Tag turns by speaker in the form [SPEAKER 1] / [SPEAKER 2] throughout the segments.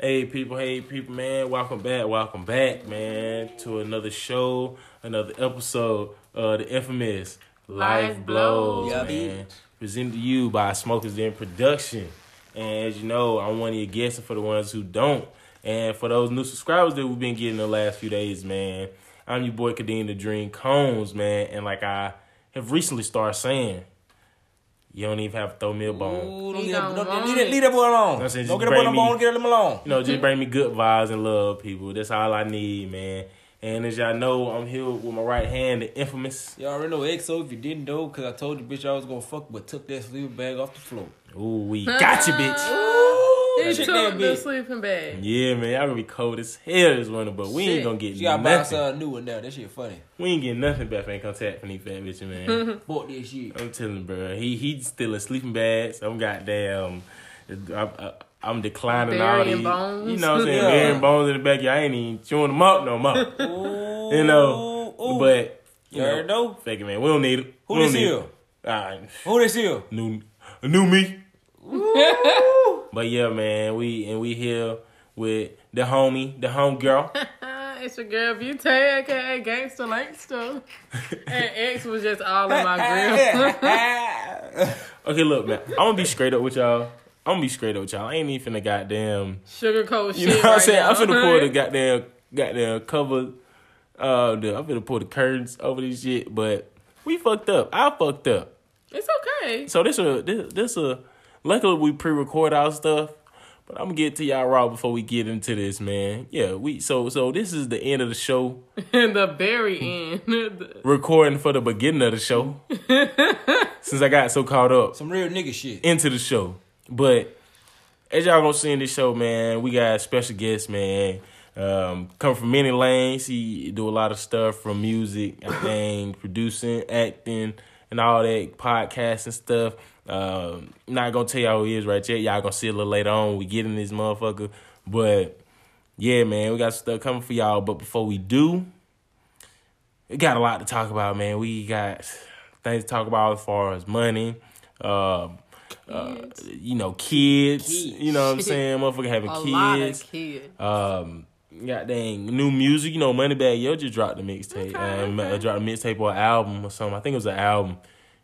[SPEAKER 1] Hey people, hey people, man. Welcome back, welcome back, man, to another show, another episode of the infamous Life,
[SPEAKER 2] Life
[SPEAKER 1] Blows,
[SPEAKER 2] Blows.
[SPEAKER 3] Yeah,
[SPEAKER 1] man. Presented to you by Smokers Den Production. And as you know, I'm one of your guests for the ones who don't. And for those new subscribers that we've been getting the last few days, man, I'm your boy Kadeem the Dream Combs, man. And like I have recently started saying, you don't even have to throw me a bone.
[SPEAKER 3] Ooh, don't leave that,
[SPEAKER 2] don't
[SPEAKER 3] don't,
[SPEAKER 2] want
[SPEAKER 3] leave, that,
[SPEAKER 2] it.
[SPEAKER 3] leave that boy alone.
[SPEAKER 1] I'm saying
[SPEAKER 3] Don't get that boy
[SPEAKER 1] bring
[SPEAKER 3] no
[SPEAKER 1] me-
[SPEAKER 3] bone, get him alone.
[SPEAKER 1] You know, just bring me good vibes and love, people. That's all I need, man. And as y'all know, I'm here with my right hand, the infamous.
[SPEAKER 3] Y'all already know EXO if you didn't know, because I told you, bitch, I was going to fuck, but took that sleeping bag off the floor.
[SPEAKER 1] Ooh, we got you, bitch.
[SPEAKER 3] Ooh,
[SPEAKER 2] He
[SPEAKER 3] shit
[SPEAKER 2] took
[SPEAKER 3] that
[SPEAKER 2] the
[SPEAKER 3] bitch.
[SPEAKER 2] sleeping bag.
[SPEAKER 1] Yeah, man, y'all gonna be cold as hell this winter, but we ain't gonna get
[SPEAKER 3] She got to buy us
[SPEAKER 1] nothing.
[SPEAKER 3] a new one now. That shit funny.
[SPEAKER 1] We ain't getting nothing back from contact from these fat bitches, man.
[SPEAKER 3] Bought this shit.
[SPEAKER 1] I'm telling you, bro. He he's stealing sleeping bags. I'm goddamn. I, I, I'm declining all these.
[SPEAKER 2] bones.
[SPEAKER 1] You know what I'm saying?
[SPEAKER 3] Yeah.
[SPEAKER 1] Burying bones in the back. I ain't even chewing them up no more.
[SPEAKER 3] Ooh,
[SPEAKER 1] you know,
[SPEAKER 3] ooh.
[SPEAKER 1] but
[SPEAKER 3] You already know.
[SPEAKER 1] Fake it, man. We don't need it.
[SPEAKER 3] Who
[SPEAKER 1] we don't
[SPEAKER 3] this
[SPEAKER 1] need
[SPEAKER 3] here?
[SPEAKER 1] it. All right.
[SPEAKER 3] Who this here?
[SPEAKER 1] new new me. But yeah, man, we and we here with the homie, the home girl.
[SPEAKER 2] it's your girl Beauty, aka Gangsta Lankster. and X was just all in my grill.
[SPEAKER 1] okay, look, man, I'm gonna be straight up with y'all. I'm gonna be straight up with y'all. I ain't even finna goddamn.
[SPEAKER 2] Sugarcoat shit.
[SPEAKER 1] You know what I'm saying?
[SPEAKER 2] now.
[SPEAKER 1] I'm finna pull the goddamn goddamn cover. Uh, the, I'm finna pull the curtains over this shit, but we fucked up. I fucked up.
[SPEAKER 2] It's okay.
[SPEAKER 1] So this a this, this a luckily we pre-record our stuff, but I'm gonna get to y'all raw before we get into this, man. Yeah, we so so this is the end of the show.
[SPEAKER 2] In the very end.
[SPEAKER 1] Recording for the beginning of the show. Since I got so caught up
[SPEAKER 3] Some real nigga shit.
[SPEAKER 1] into the show. But as y'all gonna see in this show, man, we got a special guest, man. Um, come from many lanes. He do a lot of stuff from music, I think, producing, acting, and all that, podcasting stuff. Um, not gonna tell y'all who he is right yet. Y'all gonna see a little later on. We get in this motherfucker, but yeah, man, we got stuff coming for y'all. But before we do, we got a lot to talk about, man. We got things to talk about as far as money, um, uh, you know, kids,
[SPEAKER 3] Kids.
[SPEAKER 1] You know what I'm saying? Motherfucker having
[SPEAKER 2] a
[SPEAKER 1] kids.
[SPEAKER 2] kids.
[SPEAKER 1] Um, got dang new music. You know, Moneybagg Yo just dropped the mixtape.
[SPEAKER 2] Okay,
[SPEAKER 1] um,
[SPEAKER 2] okay.
[SPEAKER 1] uh, dropped a mixtape or album or something. I think it was an album.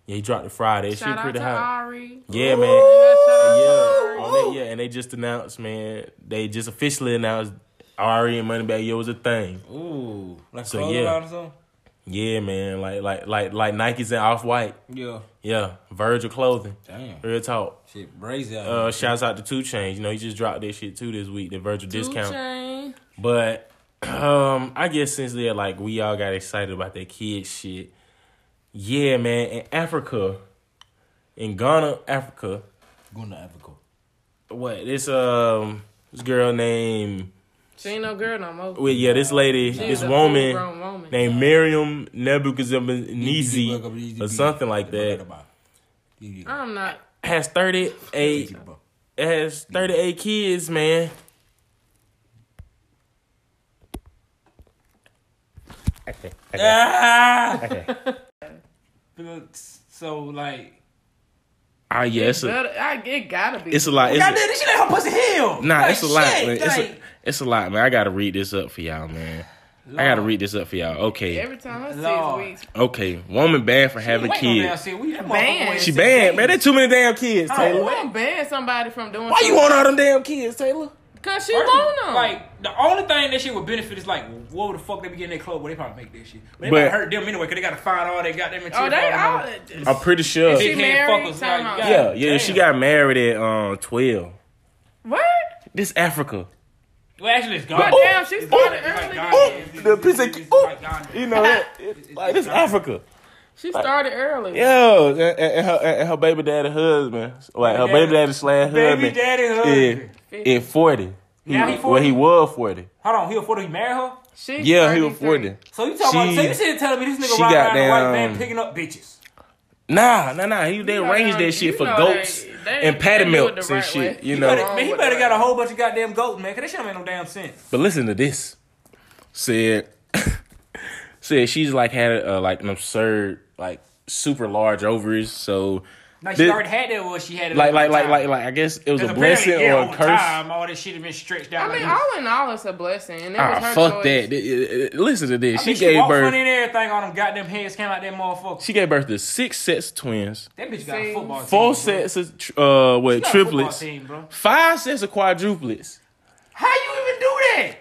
[SPEAKER 1] Yeah, he dropped it Friday. That
[SPEAKER 2] Shout
[SPEAKER 1] shit
[SPEAKER 2] out
[SPEAKER 1] pretty
[SPEAKER 2] to
[SPEAKER 1] hot.
[SPEAKER 2] Ari.
[SPEAKER 1] Yeah, man.
[SPEAKER 2] Yeah, shout out
[SPEAKER 1] Yeah, on that, yeah, and they just announced, man. They just officially announced Ari and Moneybagg Yo was a thing.
[SPEAKER 3] Ooh. Like
[SPEAKER 1] So,
[SPEAKER 3] so,
[SPEAKER 1] yeah.
[SPEAKER 3] yeah. or something?
[SPEAKER 1] Yeah, man. Like like like like Nikes and Off White.
[SPEAKER 3] Yeah.
[SPEAKER 1] Yeah, Virgil clothing.
[SPEAKER 3] Damn.
[SPEAKER 1] Real talk.
[SPEAKER 3] Shit, brazy out
[SPEAKER 1] Uh, shouts out to 2 Chainz. You know, he just dropped that shit too this week. The Virgil
[SPEAKER 2] Two
[SPEAKER 1] discount.
[SPEAKER 2] Chainz.
[SPEAKER 1] But um, I guess since they're like we all got excited about that kid shit. Yeah, man. In Africa, in Ghana, Africa,
[SPEAKER 3] Going to Africa.
[SPEAKER 1] what this um this girl named
[SPEAKER 2] She ain't no girl no more.
[SPEAKER 1] well yeah this lady
[SPEAKER 2] She's
[SPEAKER 1] this woman
[SPEAKER 2] woman.
[SPEAKER 1] named Miriam Nebuchadnezzar or something like that
[SPEAKER 2] I'm not.
[SPEAKER 1] has thirty eight has thirty eight kids, man. Okay, okay,
[SPEAKER 3] Ah!
[SPEAKER 1] okay.
[SPEAKER 3] so, like,
[SPEAKER 1] Ah, yeah, it's a,
[SPEAKER 2] Better, I, it gotta be.
[SPEAKER 1] it's a lot. It's
[SPEAKER 3] God
[SPEAKER 1] a,
[SPEAKER 3] damn, this shit ain't her pussy heal.
[SPEAKER 1] nah,
[SPEAKER 3] Like,
[SPEAKER 1] it's a lot,
[SPEAKER 3] shit,
[SPEAKER 1] man. It's a, it's a lot, man. I gotta read this up for y'all, man. I gotta read this up for y'all. Okay,
[SPEAKER 2] Every time I
[SPEAKER 3] Lord.
[SPEAKER 2] six weeks.
[SPEAKER 1] okay. Woman banned for having
[SPEAKER 3] Wait no damn
[SPEAKER 1] kids.
[SPEAKER 3] shit. We- that
[SPEAKER 2] Banned.
[SPEAKER 3] motherfucker
[SPEAKER 1] She banned, man.
[SPEAKER 3] days.
[SPEAKER 1] There's too many damn kids,
[SPEAKER 3] Oh,
[SPEAKER 1] Taylor.
[SPEAKER 2] You don't ban somebody from doing
[SPEAKER 1] Why you want all them damn kids, Taylor?
[SPEAKER 2] Because she
[SPEAKER 3] First,
[SPEAKER 2] want them.
[SPEAKER 3] Like the only thing that shit would benefit is like, what the fuck they be getting their clothes? Well, they probably make that shit. But they
[SPEAKER 1] But-
[SPEAKER 3] might hurt them anyway because they gotta find all they goddamn material.
[SPEAKER 2] oh, they
[SPEAKER 3] for
[SPEAKER 2] all.
[SPEAKER 1] I'm pretty sure.
[SPEAKER 2] She married?
[SPEAKER 3] fuckers,
[SPEAKER 2] Time
[SPEAKER 3] like,
[SPEAKER 2] out.
[SPEAKER 1] Yeah, yeah. She got married at um twelve.
[SPEAKER 2] What?
[SPEAKER 1] This Africa.
[SPEAKER 3] Well, actually, it's gone.
[SPEAKER 2] But damn, she started
[SPEAKER 3] It's like
[SPEAKER 2] early.
[SPEAKER 3] Ghana.
[SPEAKER 1] Oh, the piece of-
[SPEAKER 3] it's
[SPEAKER 1] oh.
[SPEAKER 3] like Ghana.
[SPEAKER 1] You know that? It's like this Africa.
[SPEAKER 2] She started early.
[SPEAKER 1] Yo, and, and her, and her baby daddy husband, like her baby daddy slash
[SPEAKER 3] Baby
[SPEAKER 1] husband,
[SPEAKER 3] daddy husband.
[SPEAKER 1] is in forty. He,
[SPEAKER 3] Now he
[SPEAKER 1] Well,
[SPEAKER 3] 40?
[SPEAKER 1] he was forty.
[SPEAKER 3] Hold on, he was 40, he married her?
[SPEAKER 2] She
[SPEAKER 1] Yeah, he was forty.
[SPEAKER 3] So you talking
[SPEAKER 1] She-
[SPEAKER 3] about, so you sitting telling me this nigga
[SPEAKER 1] she
[SPEAKER 3] riding
[SPEAKER 1] got
[SPEAKER 3] around a white
[SPEAKER 1] man
[SPEAKER 3] picking up bitches.
[SPEAKER 1] Nah, nah, nah. He they arranged that shit for goats
[SPEAKER 2] they- they-
[SPEAKER 1] and patty
[SPEAKER 2] they do it
[SPEAKER 1] milks and
[SPEAKER 2] right
[SPEAKER 1] shit.
[SPEAKER 2] way.
[SPEAKER 1] You
[SPEAKER 3] He
[SPEAKER 1] know.
[SPEAKER 3] better, man, he better
[SPEAKER 2] that.
[SPEAKER 3] got a whole bunch of goddamn goats, man, because that shit don't make no damn sense.
[SPEAKER 1] But listen to this. Said said she's like had uh, like an absurd like super large ovaries. So
[SPEAKER 3] Like
[SPEAKER 1] Did-
[SPEAKER 3] she already had that, or she had it
[SPEAKER 1] Like, like, like, like, like. I guess it was a blessing
[SPEAKER 3] yeah,
[SPEAKER 1] or a
[SPEAKER 3] over
[SPEAKER 1] curse.
[SPEAKER 3] Time, all this shit has been stretched out.
[SPEAKER 2] I mean,
[SPEAKER 3] like this.
[SPEAKER 2] all in all, it's a blessing. And it
[SPEAKER 1] Ah,
[SPEAKER 2] was her
[SPEAKER 1] fuck
[SPEAKER 2] choice.
[SPEAKER 1] that. Listen to this.
[SPEAKER 3] I
[SPEAKER 1] She
[SPEAKER 3] mean,
[SPEAKER 1] gave
[SPEAKER 3] walked
[SPEAKER 1] birth.
[SPEAKER 3] funny and everything on them goddamn heads came out that motherfucker.
[SPEAKER 1] She gave birth to six sets of twins,
[SPEAKER 3] That bitch got
[SPEAKER 2] See?
[SPEAKER 3] a football team.
[SPEAKER 1] four
[SPEAKER 3] bro.
[SPEAKER 1] sets of uh, what
[SPEAKER 3] She got a football
[SPEAKER 1] triplets,
[SPEAKER 3] Team, bro.
[SPEAKER 1] five sets of quadruplets.
[SPEAKER 3] How you even do that?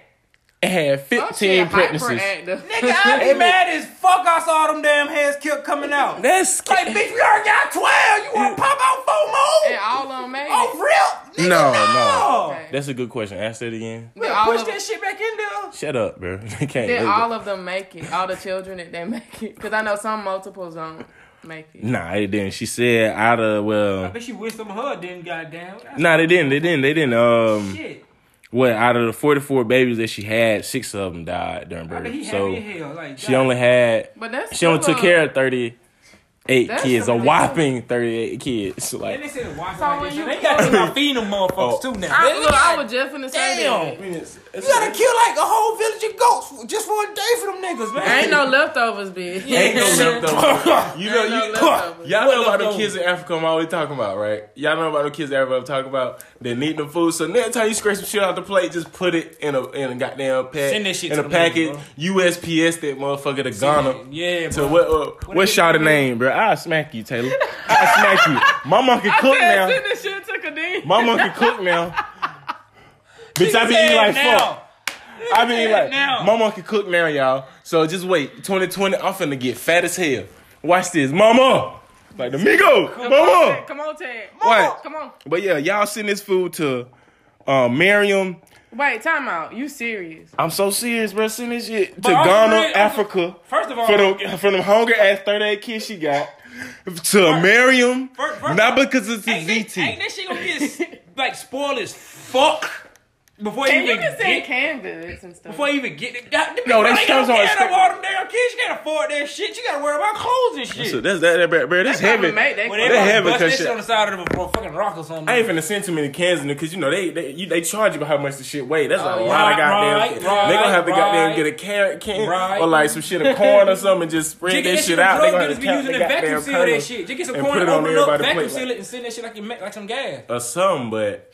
[SPEAKER 1] It had
[SPEAKER 2] Oh,
[SPEAKER 1] fifteen
[SPEAKER 2] shit,
[SPEAKER 1] pregnancies.
[SPEAKER 3] Nigga, I be mad as fuck. I saw them damn heads kept coming out.
[SPEAKER 1] That's
[SPEAKER 3] Like, bitch, we already got 12. You want to pop out four more?
[SPEAKER 2] and
[SPEAKER 3] more?
[SPEAKER 2] all of them made
[SPEAKER 3] Oh,
[SPEAKER 2] it.
[SPEAKER 3] real? Nigga,
[SPEAKER 1] No,
[SPEAKER 3] no.
[SPEAKER 2] Okay.
[SPEAKER 1] that's a good question. Ask that again.
[SPEAKER 2] Did
[SPEAKER 3] Yeah, push
[SPEAKER 2] of,
[SPEAKER 3] that shit back in there.
[SPEAKER 1] Shut up, bro. They can't.
[SPEAKER 2] did
[SPEAKER 1] they-
[SPEAKER 2] all of them make it? All the children that they make it? Because I know some multiples don't make it.
[SPEAKER 1] Nah, they didn't. She said out of well.
[SPEAKER 3] I
[SPEAKER 1] well,
[SPEAKER 3] bet you wish some of her didn't, goddamn. That's
[SPEAKER 1] nah, they didn't. They didn't. They didn't. Um,
[SPEAKER 3] shit.
[SPEAKER 1] What out of the forty-four babies that she had, six of them died during
[SPEAKER 3] I bet he
[SPEAKER 1] birth. So
[SPEAKER 3] as hell. Like,
[SPEAKER 1] she only had.
[SPEAKER 2] But that's
[SPEAKER 1] She only
[SPEAKER 2] still
[SPEAKER 1] took care of thirty-eight
[SPEAKER 2] That's
[SPEAKER 1] kids. A whopping thirty-eight kids.
[SPEAKER 3] And
[SPEAKER 1] Like
[SPEAKER 3] they said watch
[SPEAKER 2] So
[SPEAKER 3] like
[SPEAKER 2] you-
[SPEAKER 3] They got to start feeding them motherfuckers
[SPEAKER 1] Oh.
[SPEAKER 3] too now.
[SPEAKER 2] I,
[SPEAKER 3] Man,
[SPEAKER 2] look, I
[SPEAKER 3] God
[SPEAKER 2] was just finna say
[SPEAKER 3] damn.
[SPEAKER 2] that.
[SPEAKER 3] You gotta kill like a whole village of goats just for a day for them niggas, man.
[SPEAKER 2] Ain't no leftovers, bitch.
[SPEAKER 1] Ain't no leftovers. You know,
[SPEAKER 2] Ain't no
[SPEAKER 1] you,
[SPEAKER 2] leftovers.
[SPEAKER 1] y'all know about the kids in Africa I'm always talking about, right? Y'all know about the kids in Africa I'm talking about. They need the food. So next time you scrape some shit out the plate, just put it in a in a goddamn pack.
[SPEAKER 3] Send that shit
[SPEAKER 1] in
[SPEAKER 3] to
[SPEAKER 1] a
[SPEAKER 3] them
[SPEAKER 1] package. USPS that motherfucker to Ghana.
[SPEAKER 3] Yeah,
[SPEAKER 1] To what uh,
[SPEAKER 3] What
[SPEAKER 1] what's
[SPEAKER 3] they
[SPEAKER 1] y'all
[SPEAKER 3] do?
[SPEAKER 1] name, bro? I'll smack you, Taylor. I'll smack you. My can cook now.
[SPEAKER 2] This shit to Kadeem.
[SPEAKER 1] My monkey cook now. Bitch, I be eating like
[SPEAKER 3] now.
[SPEAKER 1] fuck. I
[SPEAKER 3] it
[SPEAKER 1] like,
[SPEAKER 3] now.
[SPEAKER 1] my monkey cook now, y'all. So just wait, 2020, I'm finna get fat as hell. Watch this, mama. Like the Migo,
[SPEAKER 2] Come on,
[SPEAKER 1] mama.
[SPEAKER 2] Ted. Come on, Ted.
[SPEAKER 1] What?
[SPEAKER 2] Come on.
[SPEAKER 1] But yeah, y'all send this food to uh, Miriam.
[SPEAKER 2] Wait, time out. You serious?
[SPEAKER 1] I'm so serious, bro. Send this shit to
[SPEAKER 3] I'm
[SPEAKER 1] Ghana,
[SPEAKER 3] really-
[SPEAKER 1] Africa.
[SPEAKER 3] First of all,
[SPEAKER 1] For the for them hunger ass 38 kids she got. To Miriam,
[SPEAKER 3] First- first
[SPEAKER 1] not because it's a
[SPEAKER 3] ain't,
[SPEAKER 1] ZT.
[SPEAKER 3] ain't that shit gonna get like spoiled as fuck before you
[SPEAKER 2] And you
[SPEAKER 3] even
[SPEAKER 2] can send
[SPEAKER 3] get
[SPEAKER 2] canvas and stuff.
[SPEAKER 3] before you even get it. God,
[SPEAKER 1] No,
[SPEAKER 3] no,
[SPEAKER 1] they
[SPEAKER 3] they
[SPEAKER 1] comes
[SPEAKER 3] got
[SPEAKER 1] on
[SPEAKER 3] care
[SPEAKER 1] expect-
[SPEAKER 3] of all them damn kids. She can't afford that shit. You gotta worry about clothes and shit.
[SPEAKER 1] So that's that, that bro, bro, that's
[SPEAKER 2] They probably
[SPEAKER 1] heavy.
[SPEAKER 2] make that
[SPEAKER 3] Well,
[SPEAKER 2] clothes.
[SPEAKER 3] they
[SPEAKER 1] They
[SPEAKER 3] probably
[SPEAKER 1] heavy
[SPEAKER 3] bust that
[SPEAKER 1] because
[SPEAKER 3] shit
[SPEAKER 1] shit-
[SPEAKER 3] on the side of a, a fucking rock or something.
[SPEAKER 1] I ain't finna send too many cans in there because you know they they you, they charge you by how much the shit weigh. That's a
[SPEAKER 2] Oh,
[SPEAKER 1] lot of goddamn.
[SPEAKER 3] right,
[SPEAKER 1] they
[SPEAKER 3] right,
[SPEAKER 1] gonna have to goddamn
[SPEAKER 3] right.
[SPEAKER 1] get a carrot can
[SPEAKER 3] Right.
[SPEAKER 1] or like some shit of corn or something and just spread
[SPEAKER 3] Just
[SPEAKER 1] that
[SPEAKER 3] that
[SPEAKER 1] shit
[SPEAKER 3] shit
[SPEAKER 1] out. They
[SPEAKER 3] drug
[SPEAKER 1] gonna have to
[SPEAKER 3] be using
[SPEAKER 1] the
[SPEAKER 3] the vacuum seal that shit. Just get some
[SPEAKER 1] and
[SPEAKER 3] corn,
[SPEAKER 1] put it on
[SPEAKER 3] open it up,
[SPEAKER 1] everybody's
[SPEAKER 3] vacuum seal it, and send that shit like you make like some gas.
[SPEAKER 1] or something, but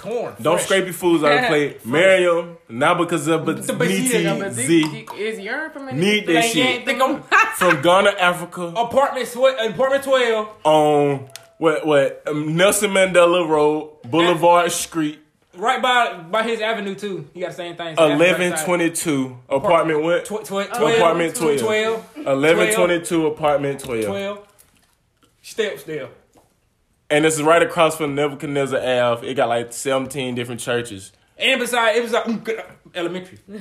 [SPEAKER 3] Corn.
[SPEAKER 1] don't
[SPEAKER 3] fresh.
[SPEAKER 1] scrape your foods out of the plate. Marry Miriam, not because of but
[SPEAKER 3] The bazooka,
[SPEAKER 2] Yeah, but
[SPEAKER 1] Z
[SPEAKER 2] Z- Is urine from
[SPEAKER 1] need that shit
[SPEAKER 3] ain't think I'm
[SPEAKER 1] from Ghana, Africa
[SPEAKER 3] apartment apartment twelve.
[SPEAKER 1] on what what um, Nelson Mandela Road, Boulevard Street.
[SPEAKER 3] Right by by his avenue too. You got the same thing.
[SPEAKER 1] Eleven twenty two apartment what?
[SPEAKER 3] Tw- tw- 12,
[SPEAKER 1] Apartment 12.
[SPEAKER 3] 12,
[SPEAKER 1] Eleven twenty two apartment twelve.
[SPEAKER 3] 12. Step still.
[SPEAKER 1] And this is right across from Nebuchadnezzar Ave. It got like seventeen different churches.
[SPEAKER 3] And besides, it was like mm, good, elementary.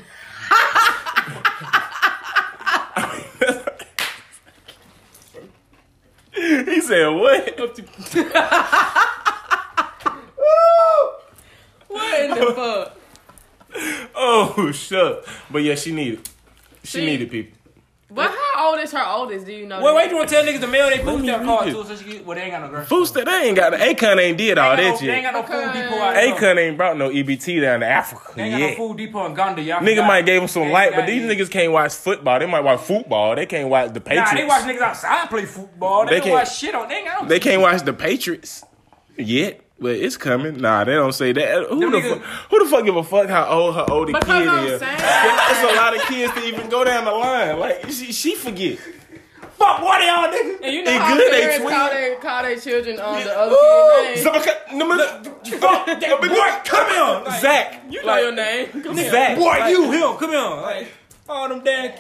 [SPEAKER 1] he said what?
[SPEAKER 2] What in the fuck?
[SPEAKER 1] Oh shut. But yeah, she needed. She
[SPEAKER 2] See?
[SPEAKER 1] needed people.
[SPEAKER 2] But how old is her oldest? Do you know?
[SPEAKER 3] Wait,
[SPEAKER 2] that?
[SPEAKER 3] wait, you want to tell niggas to mail their
[SPEAKER 1] Let
[SPEAKER 3] food
[SPEAKER 1] me
[SPEAKER 3] stamp card too, so she get, well, they ain't got no girl.
[SPEAKER 1] Food stamp, they ain't got the Akon ain't did all that
[SPEAKER 3] ain't got no- They ain't got no food depot out.
[SPEAKER 1] Akon ain't brought no EBT down to Africa
[SPEAKER 3] They ain't got no food depot in Uganda. Y'all
[SPEAKER 1] Nigga might gave them some light, but these
[SPEAKER 3] it.
[SPEAKER 1] niggas can't watch football. They might watch football. They can't watch the Patriots.
[SPEAKER 3] Nah, they watch niggas outside play football. They,
[SPEAKER 1] They can't-
[SPEAKER 3] watch shit on. They ain't got no
[SPEAKER 1] They can't watch the Patriots yet, but it's coming. Nah, they don't say that. Who the fuck? Who the fuck give a fuck how old her older
[SPEAKER 2] Because
[SPEAKER 1] kid
[SPEAKER 2] I'm
[SPEAKER 1] is?
[SPEAKER 2] saying-
[SPEAKER 1] That's a lot of kids to even go down the line. Like she, she forget.
[SPEAKER 3] Fuck what y'all niggas.
[SPEAKER 2] And you know
[SPEAKER 1] They
[SPEAKER 2] how
[SPEAKER 1] good, they
[SPEAKER 2] parents call their call their children on the other
[SPEAKER 1] Ooh,
[SPEAKER 2] kid's name.
[SPEAKER 1] Number-
[SPEAKER 3] Fuck boy. Come here.
[SPEAKER 1] Zach.
[SPEAKER 2] You know
[SPEAKER 1] Like,
[SPEAKER 2] your name. Come here.
[SPEAKER 1] Zach.
[SPEAKER 3] Boy,
[SPEAKER 1] Like,
[SPEAKER 3] you him, Come here. Like, all them damn.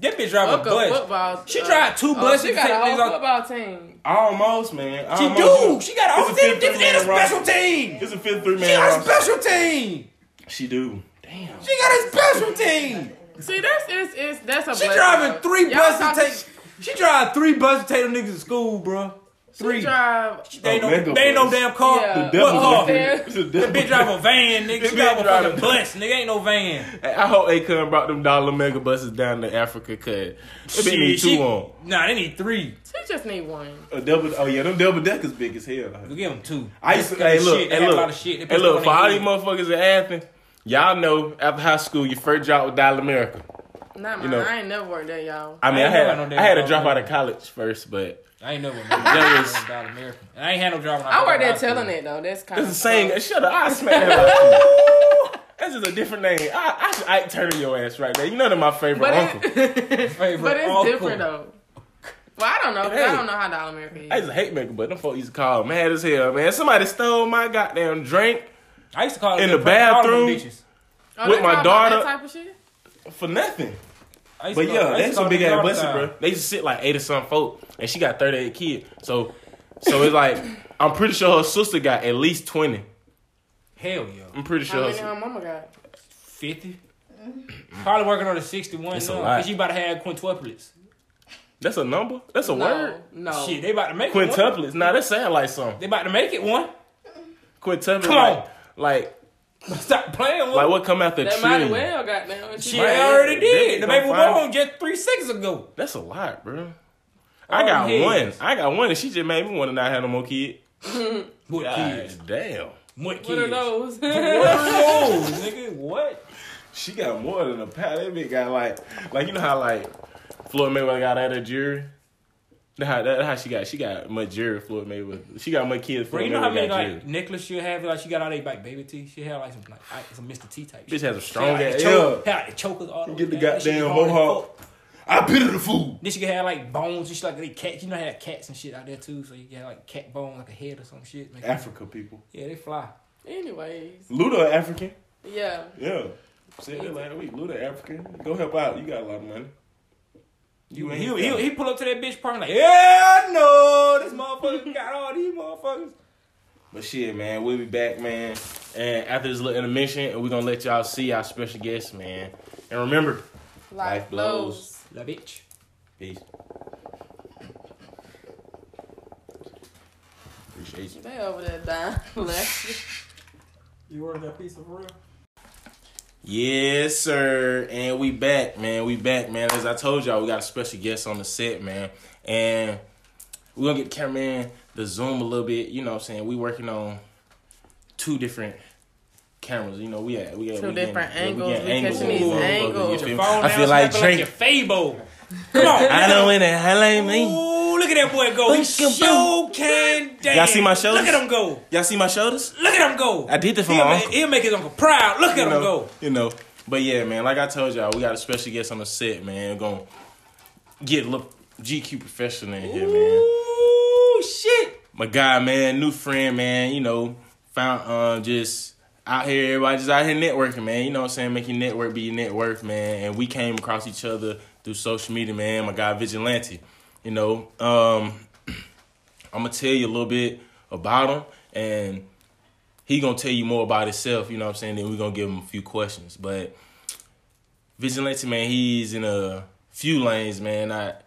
[SPEAKER 3] That bitch driving a
[SPEAKER 2] Fuck a
[SPEAKER 3] bus.
[SPEAKER 2] football.
[SPEAKER 3] She
[SPEAKER 2] uh,
[SPEAKER 3] tried two
[SPEAKER 2] oh,
[SPEAKER 3] buses
[SPEAKER 2] She got
[SPEAKER 3] take
[SPEAKER 2] a whole
[SPEAKER 3] niggas off-
[SPEAKER 2] football team.
[SPEAKER 1] Almost, man.
[SPEAKER 3] She do. She got a
[SPEAKER 1] It's
[SPEAKER 3] whole
[SPEAKER 1] a
[SPEAKER 3] team.
[SPEAKER 1] fifth
[SPEAKER 3] This is a
[SPEAKER 1] roster.
[SPEAKER 3] special team.
[SPEAKER 1] It's a fifth three man.
[SPEAKER 3] She got a special team.
[SPEAKER 1] She do. Damn.
[SPEAKER 3] She got a special team.
[SPEAKER 2] See, that's it's, it's that's a.
[SPEAKER 3] She
[SPEAKER 2] blessing,
[SPEAKER 3] driving
[SPEAKER 2] though.
[SPEAKER 3] three buses to take. She drive three buses to take them niggas to school, bro.
[SPEAKER 2] She
[SPEAKER 3] Three.
[SPEAKER 2] drive.
[SPEAKER 3] They ain't
[SPEAKER 1] Oh,
[SPEAKER 3] no, they ain't no damn car.
[SPEAKER 2] Yeah.
[SPEAKER 3] What
[SPEAKER 1] Devil
[SPEAKER 3] car?
[SPEAKER 2] bus.
[SPEAKER 1] It's
[SPEAKER 3] That bitch drive a van, nigga. She
[SPEAKER 1] bitch
[SPEAKER 3] drive a fucking bus, nigga. Ain't no van.
[SPEAKER 1] I hope Akon brought them dollar mega buses down to Africa, cause they
[SPEAKER 3] Shit,
[SPEAKER 1] need two on.
[SPEAKER 3] Nah, they need three.
[SPEAKER 2] She just need one.
[SPEAKER 1] A double. Oh yeah, them double deckers big as hell.
[SPEAKER 3] We give them two.
[SPEAKER 1] I used to.
[SPEAKER 3] They
[SPEAKER 1] Hey look.
[SPEAKER 3] shit.
[SPEAKER 1] Hey look.
[SPEAKER 3] a lot of shit.
[SPEAKER 1] Hey look. For all these
[SPEAKER 3] head.
[SPEAKER 1] motherfuckers in Athens, y'all know after high school your first job was Dollar America.
[SPEAKER 2] Not mine.
[SPEAKER 1] You know-
[SPEAKER 2] I ain't never worked there, y'all.
[SPEAKER 1] I mean,
[SPEAKER 3] I
[SPEAKER 1] I, had
[SPEAKER 3] no
[SPEAKER 1] I had to drop out of college first, but
[SPEAKER 3] I ain't never
[SPEAKER 1] That was-
[SPEAKER 3] was dollar American. And I ain't had no job when I
[SPEAKER 2] I worked at telling it though. That's kind
[SPEAKER 1] It's
[SPEAKER 2] of
[SPEAKER 1] the same. Shut up. I smack that out you. That's just a different name. I, I should Ike Turner your ass right there. You know that my favorite
[SPEAKER 2] But
[SPEAKER 1] uncle.
[SPEAKER 2] it,
[SPEAKER 3] Favorite
[SPEAKER 2] but it's
[SPEAKER 3] uncle.
[SPEAKER 2] different though. Well, I don't know. 'cause
[SPEAKER 1] Hey.
[SPEAKER 2] I don't know how Dollar America
[SPEAKER 1] I
[SPEAKER 2] is.
[SPEAKER 1] used to hate maker, but them folks used to call mad as hell, man. Somebody stole my goddamn drink
[SPEAKER 3] I used to call
[SPEAKER 1] In the
[SPEAKER 3] prank calling them
[SPEAKER 1] bathroom.
[SPEAKER 2] Oh,
[SPEAKER 1] with my daughter-
[SPEAKER 2] That type of shit.
[SPEAKER 1] for nothing.
[SPEAKER 3] I used to
[SPEAKER 1] But
[SPEAKER 3] call-
[SPEAKER 1] yeah,
[SPEAKER 3] I
[SPEAKER 1] that's
[SPEAKER 3] call
[SPEAKER 1] some big ass
[SPEAKER 3] all the
[SPEAKER 1] pussy,
[SPEAKER 3] time.
[SPEAKER 1] bro. They just sit like eight or some folk, and she got 38 kids. So, so it's like, I'm pretty sure her sister got at least 20.
[SPEAKER 3] Hell yeah.
[SPEAKER 1] I'm pretty sure.
[SPEAKER 2] How
[SPEAKER 1] sure.
[SPEAKER 2] many
[SPEAKER 1] her,
[SPEAKER 2] her mama got?
[SPEAKER 3] 50. Mm-hmm. Probably working on the 61
[SPEAKER 1] It's a lot.
[SPEAKER 3] Cause you about to have quintuplets.
[SPEAKER 1] that's a number? That's a
[SPEAKER 2] no,
[SPEAKER 1] word?
[SPEAKER 2] no.
[SPEAKER 3] Shit, they about to make it one.
[SPEAKER 1] Quintuplets. Nah, that sound like something.
[SPEAKER 3] They about to make it one.
[SPEAKER 1] Quintuplets.
[SPEAKER 3] Come
[SPEAKER 1] like,
[SPEAKER 3] on.
[SPEAKER 1] Like,
[SPEAKER 3] Stop playing one.
[SPEAKER 1] like what come after
[SPEAKER 2] That might
[SPEAKER 1] trillion?
[SPEAKER 2] well goddamn.
[SPEAKER 3] Shit,
[SPEAKER 1] Right.
[SPEAKER 3] they already
[SPEAKER 1] They-
[SPEAKER 3] did.
[SPEAKER 1] they
[SPEAKER 3] The baby was
[SPEAKER 1] gonna
[SPEAKER 3] born just three seconds ago.
[SPEAKER 1] That's a lot, bro. I
[SPEAKER 3] Oh,
[SPEAKER 1] got
[SPEAKER 3] yes.
[SPEAKER 1] one. I got one, and she just made me want to not have no more kid.
[SPEAKER 3] What
[SPEAKER 1] God
[SPEAKER 3] kids?
[SPEAKER 1] damn.
[SPEAKER 3] What kids?
[SPEAKER 2] What are those?
[SPEAKER 3] What are those, nigga? What?
[SPEAKER 1] She got more than a pal. That bitch got like, like you know how like Floyd Mayweather got out of jury. That how, that how she got she got much jury Floyd Mayweather. She got more kids.
[SPEAKER 3] Bro, you know how many like
[SPEAKER 1] jury.
[SPEAKER 3] necklace she'll have? Like she got all these like baby teeth. She had like some like some Mr. T type.
[SPEAKER 1] Bitch
[SPEAKER 3] shit.
[SPEAKER 1] has a strong
[SPEAKER 3] had, like,
[SPEAKER 1] ass.
[SPEAKER 3] choke,
[SPEAKER 1] Yeah.
[SPEAKER 3] had like the chokers all.
[SPEAKER 1] Get the. Goddamn mohawk. I pity the fool.
[SPEAKER 3] Then she could have like bones and shit like they cats. You know, how they have cats and shit out there too. So you have like cat bone, like a head or some shit. Make
[SPEAKER 1] Africa people.
[SPEAKER 3] Yeah, they fly.
[SPEAKER 2] Anyways,
[SPEAKER 1] Luda African.
[SPEAKER 2] yeah.
[SPEAKER 1] Yeah. Said that last week. Luda African. Go help out. You got a lot of money. You
[SPEAKER 3] He,
[SPEAKER 1] ain't.
[SPEAKER 3] he, he, pull up to that bitch party like, yeah, no, this motherfucker got all these motherfuckers.
[SPEAKER 1] But shit, man, we'll be back, man. And after this little intermission, and we're gonna let y'all see our special guest, man. And remember,
[SPEAKER 2] Life,
[SPEAKER 1] Life blows.
[SPEAKER 2] blows.
[SPEAKER 3] La bitch.
[SPEAKER 1] peace. Appreciate you.
[SPEAKER 2] They over there dying. Left.
[SPEAKER 3] You ordered that piece of real?
[SPEAKER 1] Yes, sir. And we back, man. We back, man. As I told y'all, we got a special guest on the set, man. And we're gonna get the cameraman the zoom a little bit. You know what I'm saying? We working on two different cameras. You know, we at we at
[SPEAKER 2] Two
[SPEAKER 1] we getting-
[SPEAKER 2] different
[SPEAKER 1] yeah,
[SPEAKER 2] angles. We
[SPEAKER 1] getting
[SPEAKER 2] catching these angles.
[SPEAKER 1] you feel
[SPEAKER 3] Your phone
[SPEAKER 1] I feel like
[SPEAKER 3] snapping
[SPEAKER 1] Drake.
[SPEAKER 3] like your Fabo. Come on.
[SPEAKER 1] I know in it. How like me?
[SPEAKER 3] Ooh, look at that boy go. He
[SPEAKER 1] Boom,
[SPEAKER 3] sure can dance.
[SPEAKER 1] Y'all see my shoulders?
[SPEAKER 3] Look at him go.
[SPEAKER 1] Y'all see my shoulders?
[SPEAKER 3] Look at him go.
[SPEAKER 1] I did that for
[SPEAKER 3] he'll,
[SPEAKER 1] my
[SPEAKER 3] make,
[SPEAKER 1] uncle.
[SPEAKER 3] he'll make his uncle proud. Look at
[SPEAKER 1] you
[SPEAKER 3] him
[SPEAKER 1] know,
[SPEAKER 3] go.
[SPEAKER 1] You know. But yeah, man, like I told y'all, we got a special guest on the set, man. We're gonna get a little GQ professional in here, man.
[SPEAKER 3] Ooh, shit.
[SPEAKER 1] My guy, man, new friend, man, you know, found uh just out here, everybody just out here networking, man. You know what I'm saying? Make your network be your net worth, man. And we came across each other through social media, man. My guy Vigilante. You know, um, I'm gonna tell you a little bit about him and he gonna tell you more about himself, you know what I'm saying? Then we're gonna give him a few questions. But Vigilante, man, he's in a few lanes, man. Not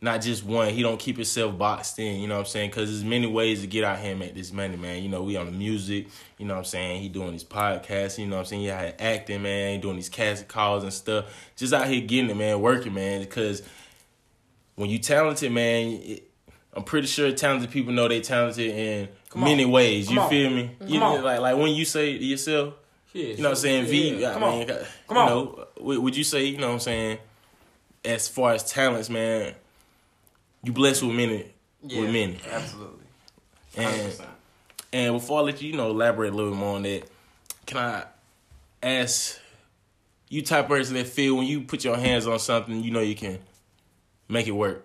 [SPEAKER 1] not just one. He don't keep himself boxed in, you know what I'm saying? Cause there's many ways to get out here and make this money, man. You know, we on the music, you know what I'm saying? He doing these podcasts, you know what I'm saying? He had acting, man, he doing these casting calls and stuff. Just out here getting it, man, working, man. Because when you talented, man, it, I'm pretty sure talented people know they talented in
[SPEAKER 3] Come on.
[SPEAKER 1] many ways.
[SPEAKER 3] Come
[SPEAKER 1] you
[SPEAKER 3] on.
[SPEAKER 1] feel me? You
[SPEAKER 3] Come
[SPEAKER 1] know,
[SPEAKER 3] on.
[SPEAKER 1] like like when you say to yourself,
[SPEAKER 3] Shit,
[SPEAKER 1] you know what I'm saying? V,
[SPEAKER 3] Yeah.
[SPEAKER 1] I
[SPEAKER 3] Come
[SPEAKER 1] mean,
[SPEAKER 3] on. Come on.
[SPEAKER 1] know, would would you say, you know what I'm saying, as far as talents, man, you blessed with many,
[SPEAKER 4] Yeah,
[SPEAKER 1] with many.
[SPEAKER 4] absolutely.
[SPEAKER 1] And
[SPEAKER 4] 100%.
[SPEAKER 1] and before I let you, you know, elaborate a little bit more on that, can I ask you type of person that feel when you put your hands on something, you know you can make it work.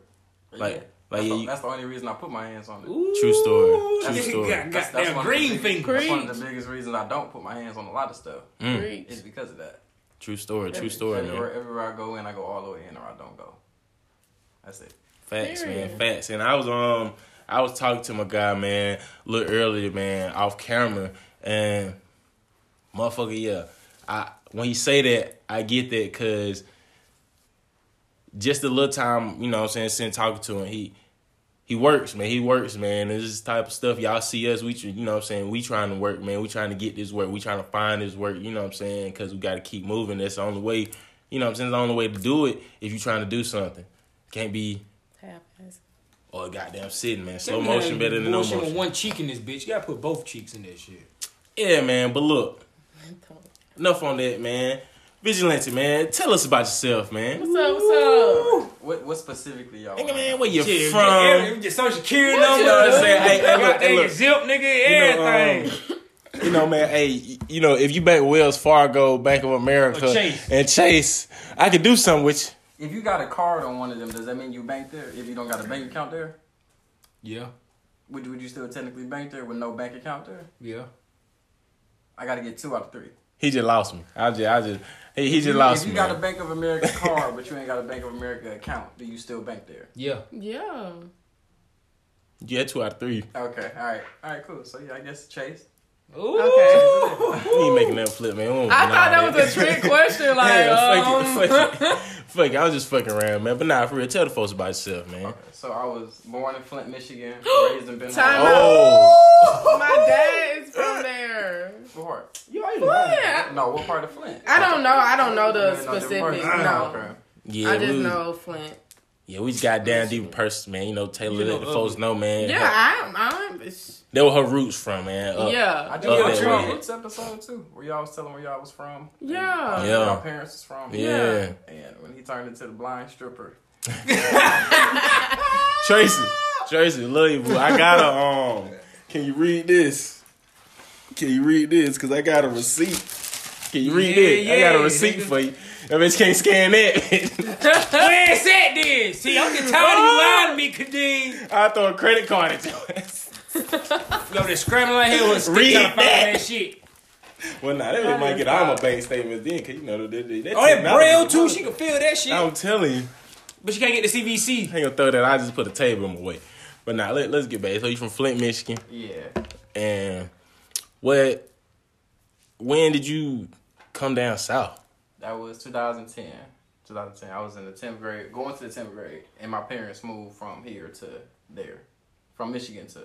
[SPEAKER 1] Like
[SPEAKER 4] Yeah.
[SPEAKER 1] like
[SPEAKER 4] that's,
[SPEAKER 1] yeah,
[SPEAKER 4] the,
[SPEAKER 1] you,
[SPEAKER 4] that's the only reason I put my hands on it.
[SPEAKER 1] True story. True story.
[SPEAKER 3] Got,
[SPEAKER 4] That's,
[SPEAKER 3] got
[SPEAKER 4] that's
[SPEAKER 3] damn
[SPEAKER 4] one
[SPEAKER 3] green
[SPEAKER 4] of the
[SPEAKER 3] finger.
[SPEAKER 4] That's one of the biggest reasons I don't put my hands on a lot of stuff.
[SPEAKER 1] Mm,
[SPEAKER 4] It's because of that.
[SPEAKER 1] true story, true story,
[SPEAKER 4] everywhere,
[SPEAKER 1] man.
[SPEAKER 4] everywhere I go in, I go all the way in, or I don't go. That's it.
[SPEAKER 1] Facts, man, facts. And I was um I was talking to my guy, man, a little earlier, man, off camera, and motherfucker, yeah. I when he say that, I get that because just the little time, you know what I'm saying, since talking to him, he he works, man. He works, man. This is the type of stuff y'all see us. We, you know what I'm saying. We trying to work, man. We trying to get this work. We trying to find this work. You know what I'm saying? Because we got to keep moving. That's the only way. You know what I'm saying? It's the only way to do it if you trying to do something. Can't be
[SPEAKER 2] Happens.
[SPEAKER 1] oh goddamn sitting, man. Slow
[SPEAKER 3] man
[SPEAKER 1] motion better than no
[SPEAKER 3] bullshit
[SPEAKER 1] motion.
[SPEAKER 3] with one cheek in this bitch. You gotta put both cheeks in that shit.
[SPEAKER 1] Yeah, man. But look, enough on that, man. Vigilante, man. Tell us about yourself, man.
[SPEAKER 2] What's up? What's up?
[SPEAKER 4] What what specifically y'all?
[SPEAKER 1] Nigga,
[SPEAKER 4] want?
[SPEAKER 1] man, where you
[SPEAKER 3] Shit,
[SPEAKER 1] from?
[SPEAKER 3] Get, every- social security number.
[SPEAKER 2] you know what I'm
[SPEAKER 1] saying? Hey, hey, look, hey, look.
[SPEAKER 3] zip, nigga,
[SPEAKER 1] You know,
[SPEAKER 3] everything.
[SPEAKER 1] um, you know, man. Hey, you know, if you bank Wells Fargo, Bank of America,
[SPEAKER 3] Chase.
[SPEAKER 1] and Chase, I could do something with
[SPEAKER 4] If you got a card on one of them, does that mean you bank there? If you don't got a bank account there,
[SPEAKER 3] yeah,
[SPEAKER 4] would would you still technically bank there with no bank account there?
[SPEAKER 3] yeah.
[SPEAKER 4] I got to get two out of three.
[SPEAKER 1] You. He just lost me. I just, I just, he, he just
[SPEAKER 4] If you-
[SPEAKER 1] lost
[SPEAKER 4] If you
[SPEAKER 1] me.
[SPEAKER 4] got a. Bank of America card, but you ain't got a Bank of America account, do you still bank there?
[SPEAKER 3] Yeah.
[SPEAKER 2] Yeah.
[SPEAKER 1] Yeah, two out of three.
[SPEAKER 4] Okay, all right, all right, cool. So yeah, I guess Chase.
[SPEAKER 3] Ooh.
[SPEAKER 2] Okay.
[SPEAKER 1] We ain't making that flip, man. We don't
[SPEAKER 2] I
[SPEAKER 1] deny
[SPEAKER 2] thought that was a trick question. Like,
[SPEAKER 1] yeah,
[SPEAKER 2] um,
[SPEAKER 1] fuck it, fuck it. fuck it. I was just fucking around, man. But nah, for real, tell the folks about yourself, man.
[SPEAKER 4] Okay, so I was born in Flint, Michigan, raised in
[SPEAKER 2] Benton
[SPEAKER 4] Harbor.
[SPEAKER 1] Oh,
[SPEAKER 2] my dad is from there.
[SPEAKER 4] What part?
[SPEAKER 3] You ain't
[SPEAKER 2] Flint.
[SPEAKER 4] No, what part of Flint?
[SPEAKER 2] I don't know. I don't know the
[SPEAKER 4] You know, different
[SPEAKER 2] specifics. No.
[SPEAKER 1] Yeah,
[SPEAKER 2] I just
[SPEAKER 1] we,
[SPEAKER 2] know Flint.
[SPEAKER 1] yeah, we just got down deep person, man. You know, Taylor
[SPEAKER 3] You know,
[SPEAKER 1] let the
[SPEAKER 3] uh,
[SPEAKER 1] folks know, man.
[SPEAKER 2] Yeah, I'm. I'm. it's-
[SPEAKER 1] That were her roots from, man. Up-
[SPEAKER 4] I
[SPEAKER 2] yeah.
[SPEAKER 4] did
[SPEAKER 1] Oh,
[SPEAKER 4] a
[SPEAKER 1] that
[SPEAKER 4] Roots episode too, where y'all was telling where y'all was from.
[SPEAKER 2] Yeah.
[SPEAKER 4] and,
[SPEAKER 1] Yeah.
[SPEAKER 4] Where y'all parents was from.
[SPEAKER 1] Yeah.
[SPEAKER 4] And when he turned into the blind stripper.
[SPEAKER 1] Tracy, Tracy, love you, boo. I got a um. Can you read this? Can you read this? Cause I got a receipt. Can you read
[SPEAKER 3] Yeah,
[SPEAKER 1] it? I got a receipt
[SPEAKER 3] nigga.
[SPEAKER 1] for you. That bitch can't scan that.
[SPEAKER 3] Where's that then? See, I'm getting tired of you lying to me, Kadeem.
[SPEAKER 1] I throw a credit card at your ass.
[SPEAKER 3] You over there scrambling like hell with a stick
[SPEAKER 1] Read
[SPEAKER 3] trying to find
[SPEAKER 1] that.
[SPEAKER 3] that shit.
[SPEAKER 1] Well, nah, that bitch might get all my bank statements then, cause you know that. that, that
[SPEAKER 3] Oh, that braille too. She can feel that shit.
[SPEAKER 1] I'm telling you,
[SPEAKER 3] But she can't get the CVC.
[SPEAKER 1] I ain't gonna throw that. I just put a table in my way. But nah, let, let's get back. So you from Flint, Michigan,
[SPEAKER 4] Yeah.
[SPEAKER 1] and what? When did you come down south?
[SPEAKER 4] That was 2010. 2010. I was in the 10th grade, going to the 10th grade, and my parents moved from here to there, from Michigan to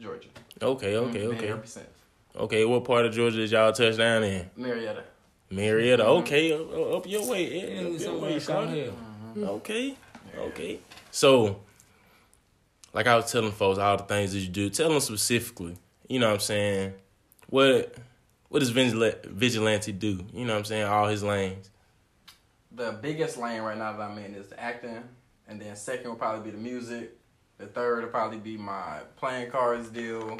[SPEAKER 4] Georgia.
[SPEAKER 1] Okay, okay,
[SPEAKER 4] mm-hmm.
[SPEAKER 1] okay.
[SPEAKER 4] ever since.
[SPEAKER 1] Okay, what part of Georgia did y'all touch down in?
[SPEAKER 4] Marietta.
[SPEAKER 1] Marietta. Mm-hmm. Okay, up, up your way. Yeah,
[SPEAKER 3] Yeah,
[SPEAKER 1] up your way,
[SPEAKER 3] down
[SPEAKER 1] son.
[SPEAKER 3] here. Mm-hmm.
[SPEAKER 1] Okay, okay. So, like I was telling folks, all the things that you do. Tell them specifically. You know what I'm saying? What what does vigilante, do? You know what I'm saying? All his lanes.
[SPEAKER 4] The biggest lane right now that I'm in is the acting, and then second will probably be the music. The third will probably be my playing cards deal.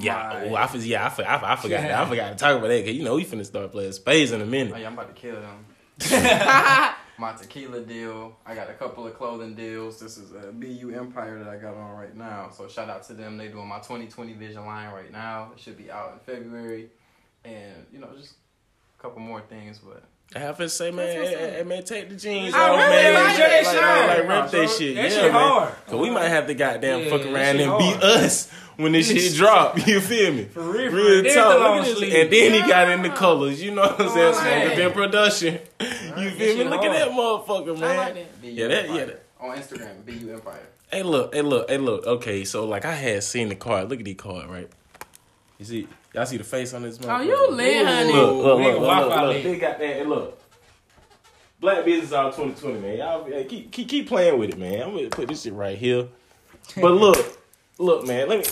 [SPEAKER 1] Yeah, oh, I, yeah, I, I, I forgot. that. I forgot to talk about that because you know we finna start playing spades in a minute.
[SPEAKER 4] Oh yeah, I'm about to kill them. my tequila deal. I got a couple of clothing deals. This is a BU Empire that I got on right now. So shout out to them. They doing my 2020 vision line right now. It should be out in February, and you know just a couple more things. But
[SPEAKER 1] I have to say, man,
[SPEAKER 2] what's
[SPEAKER 1] hey, hey, man, take the jeans
[SPEAKER 2] I
[SPEAKER 1] off,
[SPEAKER 2] really
[SPEAKER 1] man.
[SPEAKER 2] like that
[SPEAKER 1] like,
[SPEAKER 2] shit.
[SPEAKER 1] like, like, rep
[SPEAKER 4] That
[SPEAKER 1] that shit.
[SPEAKER 3] That
[SPEAKER 1] yeah,
[SPEAKER 3] shit
[SPEAKER 1] man.
[SPEAKER 3] hard.
[SPEAKER 1] Cause we might have to goddamn
[SPEAKER 3] Yeah,
[SPEAKER 1] fuck around
[SPEAKER 3] shit
[SPEAKER 1] and beat us when this shit drop. You feel me?
[SPEAKER 3] For real, for
[SPEAKER 1] Real
[SPEAKER 3] real.
[SPEAKER 1] Talk.
[SPEAKER 3] the long
[SPEAKER 1] at this.
[SPEAKER 3] sleeve.
[SPEAKER 1] And then he got in the colors. You know what I'm saying? Smoking
[SPEAKER 3] man.
[SPEAKER 1] their production. You feel me?
[SPEAKER 3] shit
[SPEAKER 1] Look at that
[SPEAKER 3] hard.
[SPEAKER 1] motherfucker,
[SPEAKER 2] I
[SPEAKER 1] man.
[SPEAKER 2] like that.
[SPEAKER 4] BU
[SPEAKER 1] Yeah, that- yeah, that-
[SPEAKER 4] on Instagram, BU Empire.
[SPEAKER 1] Hey, look. Hey, look. Hey, look. Okay, so like I had seen the card. Look at the card, right? You see? Y'all see the face on this?
[SPEAKER 2] Oh, you lit, honey.
[SPEAKER 1] Look, look, look, look, look, look. They got that. Hey, look. Black business all 2020, man. Y'all keep, keep keep playing with it, man. I'm gonna put this shit right here. But look, look, man. Let me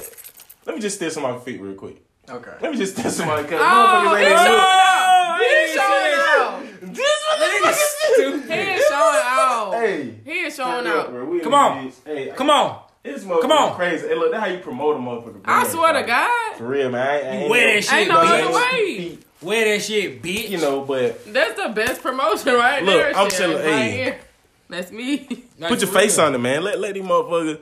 [SPEAKER 1] let me just stand on my feet real quick.
[SPEAKER 4] Okay.
[SPEAKER 1] Let me just stand on my because
[SPEAKER 2] Oh,
[SPEAKER 1] motherfuckers
[SPEAKER 2] he showing out. He showing out.
[SPEAKER 1] look. This motherfucker
[SPEAKER 2] He is showing out.
[SPEAKER 1] Hey.
[SPEAKER 2] He is showing out.
[SPEAKER 1] bro, we in
[SPEAKER 3] Come on.
[SPEAKER 1] this bitch. Hey,
[SPEAKER 3] Come on.
[SPEAKER 1] This motherfucker
[SPEAKER 3] Come on.
[SPEAKER 1] crazy. Hey, look, that's how you promote a motherfucker.
[SPEAKER 2] I
[SPEAKER 1] brand,
[SPEAKER 2] swear to. God.
[SPEAKER 1] For real, man. I, I ain't
[SPEAKER 3] Wear that shit,
[SPEAKER 2] Ain't no
[SPEAKER 3] bro.
[SPEAKER 2] other
[SPEAKER 3] You-
[SPEAKER 2] way.
[SPEAKER 3] Wear that shit, bitch.
[SPEAKER 1] You know, but
[SPEAKER 2] That's the best promotion right
[SPEAKER 1] Look,
[SPEAKER 2] there.
[SPEAKER 1] I'm
[SPEAKER 2] shit.
[SPEAKER 1] telling-
[SPEAKER 2] right
[SPEAKER 1] hey.
[SPEAKER 2] here. That's me.
[SPEAKER 3] Like,
[SPEAKER 1] put your
[SPEAKER 3] for
[SPEAKER 1] face
[SPEAKER 3] real.
[SPEAKER 1] on it, man. Let let these motherfuckers.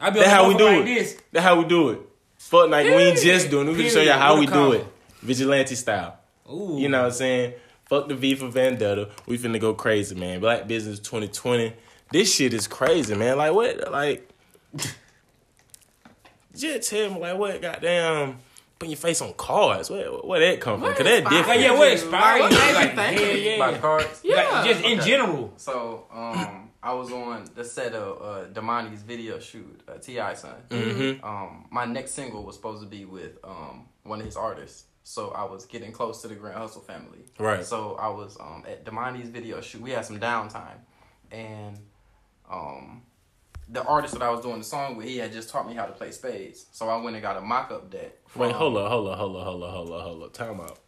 [SPEAKER 3] I be
[SPEAKER 1] That's how we do
[SPEAKER 3] like
[SPEAKER 1] it.
[SPEAKER 3] This.
[SPEAKER 1] That's how we do it. Fuck like we ain't just doing it. We can show
[SPEAKER 3] Period.
[SPEAKER 1] you how
[SPEAKER 3] What
[SPEAKER 1] we
[SPEAKER 3] a
[SPEAKER 1] do
[SPEAKER 3] combo.
[SPEAKER 1] it. Vigilante style.
[SPEAKER 3] Ooh.
[SPEAKER 1] You know what I'm saying? Fuck the V for Vendetta. We finna go crazy, man. Black Business 2020. This shit is crazy, man. Like what? Like, just tell me like what? Goddamn, putting your face on cards. Where where that come from?
[SPEAKER 2] What
[SPEAKER 1] Cause that
[SPEAKER 2] inspired
[SPEAKER 1] different.
[SPEAKER 3] Like, yeah, what inspired
[SPEAKER 2] What
[SPEAKER 3] you?
[SPEAKER 2] made you
[SPEAKER 3] Like,
[SPEAKER 2] think?
[SPEAKER 3] hell yeah.
[SPEAKER 4] By cards.
[SPEAKER 2] Yeah.
[SPEAKER 3] Like, just in general.
[SPEAKER 4] So, um, I was on the set of uh, Domani's video shoot, uh, T.I. son.
[SPEAKER 1] Mm-hmm.
[SPEAKER 4] Um, my next single was supposed to be with um one of his artists, so I was getting close to the Grand Hustle family.
[SPEAKER 1] Right.
[SPEAKER 4] So I was um at Domani's video shoot. We had some downtime, and um, the artist that I was doing the song with, he had just taught me how to play spades. So I went and got a mock-up deck.
[SPEAKER 1] Wait, hold up, hold up, hold up, hold up, hold up, hold up. Time out.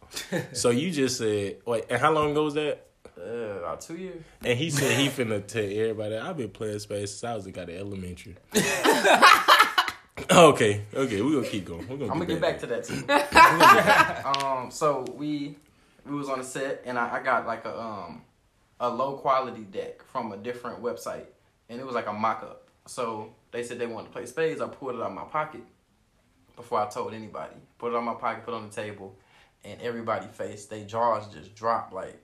[SPEAKER 1] so you just said, wait, and how long ago was that?
[SPEAKER 4] Uh, about two years.
[SPEAKER 1] And he said he finna tell everybody I've been playing space since I was in got in elementary. okay, okay, we're gonna keep going. We're gonna
[SPEAKER 4] I'm gonna get back to that too. um, so we we was on a set, and I, I got like a um a low quality deck from a different website, and it was like a mock up. So they said they wanted to play spades. I pulled it out of my pocket before I told anybody. Put it on my pocket, put it on the table, and everybody face they jaws just dropped like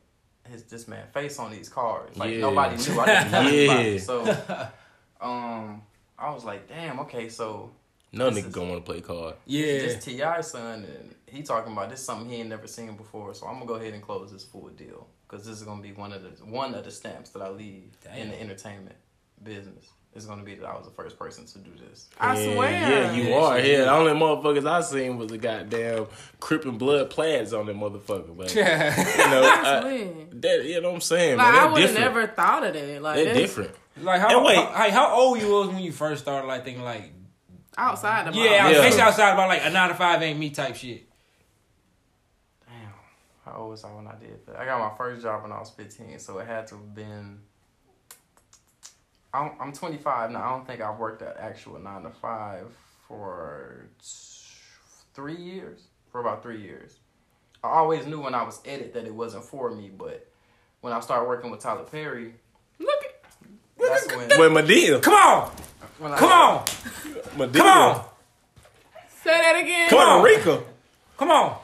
[SPEAKER 4] his this man face on these cards. Like
[SPEAKER 1] Yeah.
[SPEAKER 4] nobody knew. I didn't tell anybody.
[SPEAKER 1] Yeah.
[SPEAKER 4] So um I was like, damn, okay, so
[SPEAKER 1] No
[SPEAKER 4] This
[SPEAKER 1] nigga
[SPEAKER 4] is-
[SPEAKER 1] gonna wanna play card.
[SPEAKER 3] Yeah.
[SPEAKER 4] this T.I. son, and he talking about this something he ain't never seen before. So I'm gonna go ahead and close this full deal because this is gonna be one of the one of the stamps that I leave in the entertainment business. It's gonna be that I was the first person to do this.
[SPEAKER 2] I
[SPEAKER 1] Yeah,
[SPEAKER 2] swear.
[SPEAKER 1] Yeah, you are. Yeah,
[SPEAKER 3] yeah.
[SPEAKER 1] the only motherfuckers I seen was the goddamn crippin' blood plaids on that motherfucker. But you know, I,
[SPEAKER 2] lit.
[SPEAKER 1] that you know what I'm saying,
[SPEAKER 2] Like
[SPEAKER 1] man.
[SPEAKER 2] I would have never thought of that. Like
[SPEAKER 1] They're different.
[SPEAKER 3] like how,
[SPEAKER 1] wait.
[SPEAKER 3] how like how old you was when you first started like thinking like
[SPEAKER 2] outside the
[SPEAKER 3] yeah,
[SPEAKER 2] box.
[SPEAKER 1] Yeah.
[SPEAKER 3] basically outside about like a nine to five ain't me type shit.
[SPEAKER 4] Damn, how old was I when I did that? I got my first job when I was 15, so it had to have been. I'm, I'm 25 now. I don't think I've worked at actual nine to five for t- three years. For about three years. I always knew when I was edit that it wasn't for me, but when I started working with Tyler Perry,
[SPEAKER 2] Look at
[SPEAKER 4] that's when.
[SPEAKER 1] Wait, Madea.
[SPEAKER 3] Come on,
[SPEAKER 4] when I-
[SPEAKER 3] come on,
[SPEAKER 1] Madea.
[SPEAKER 3] come on,
[SPEAKER 2] say that again.
[SPEAKER 1] Come on,
[SPEAKER 3] on.
[SPEAKER 1] Rica.
[SPEAKER 3] come on.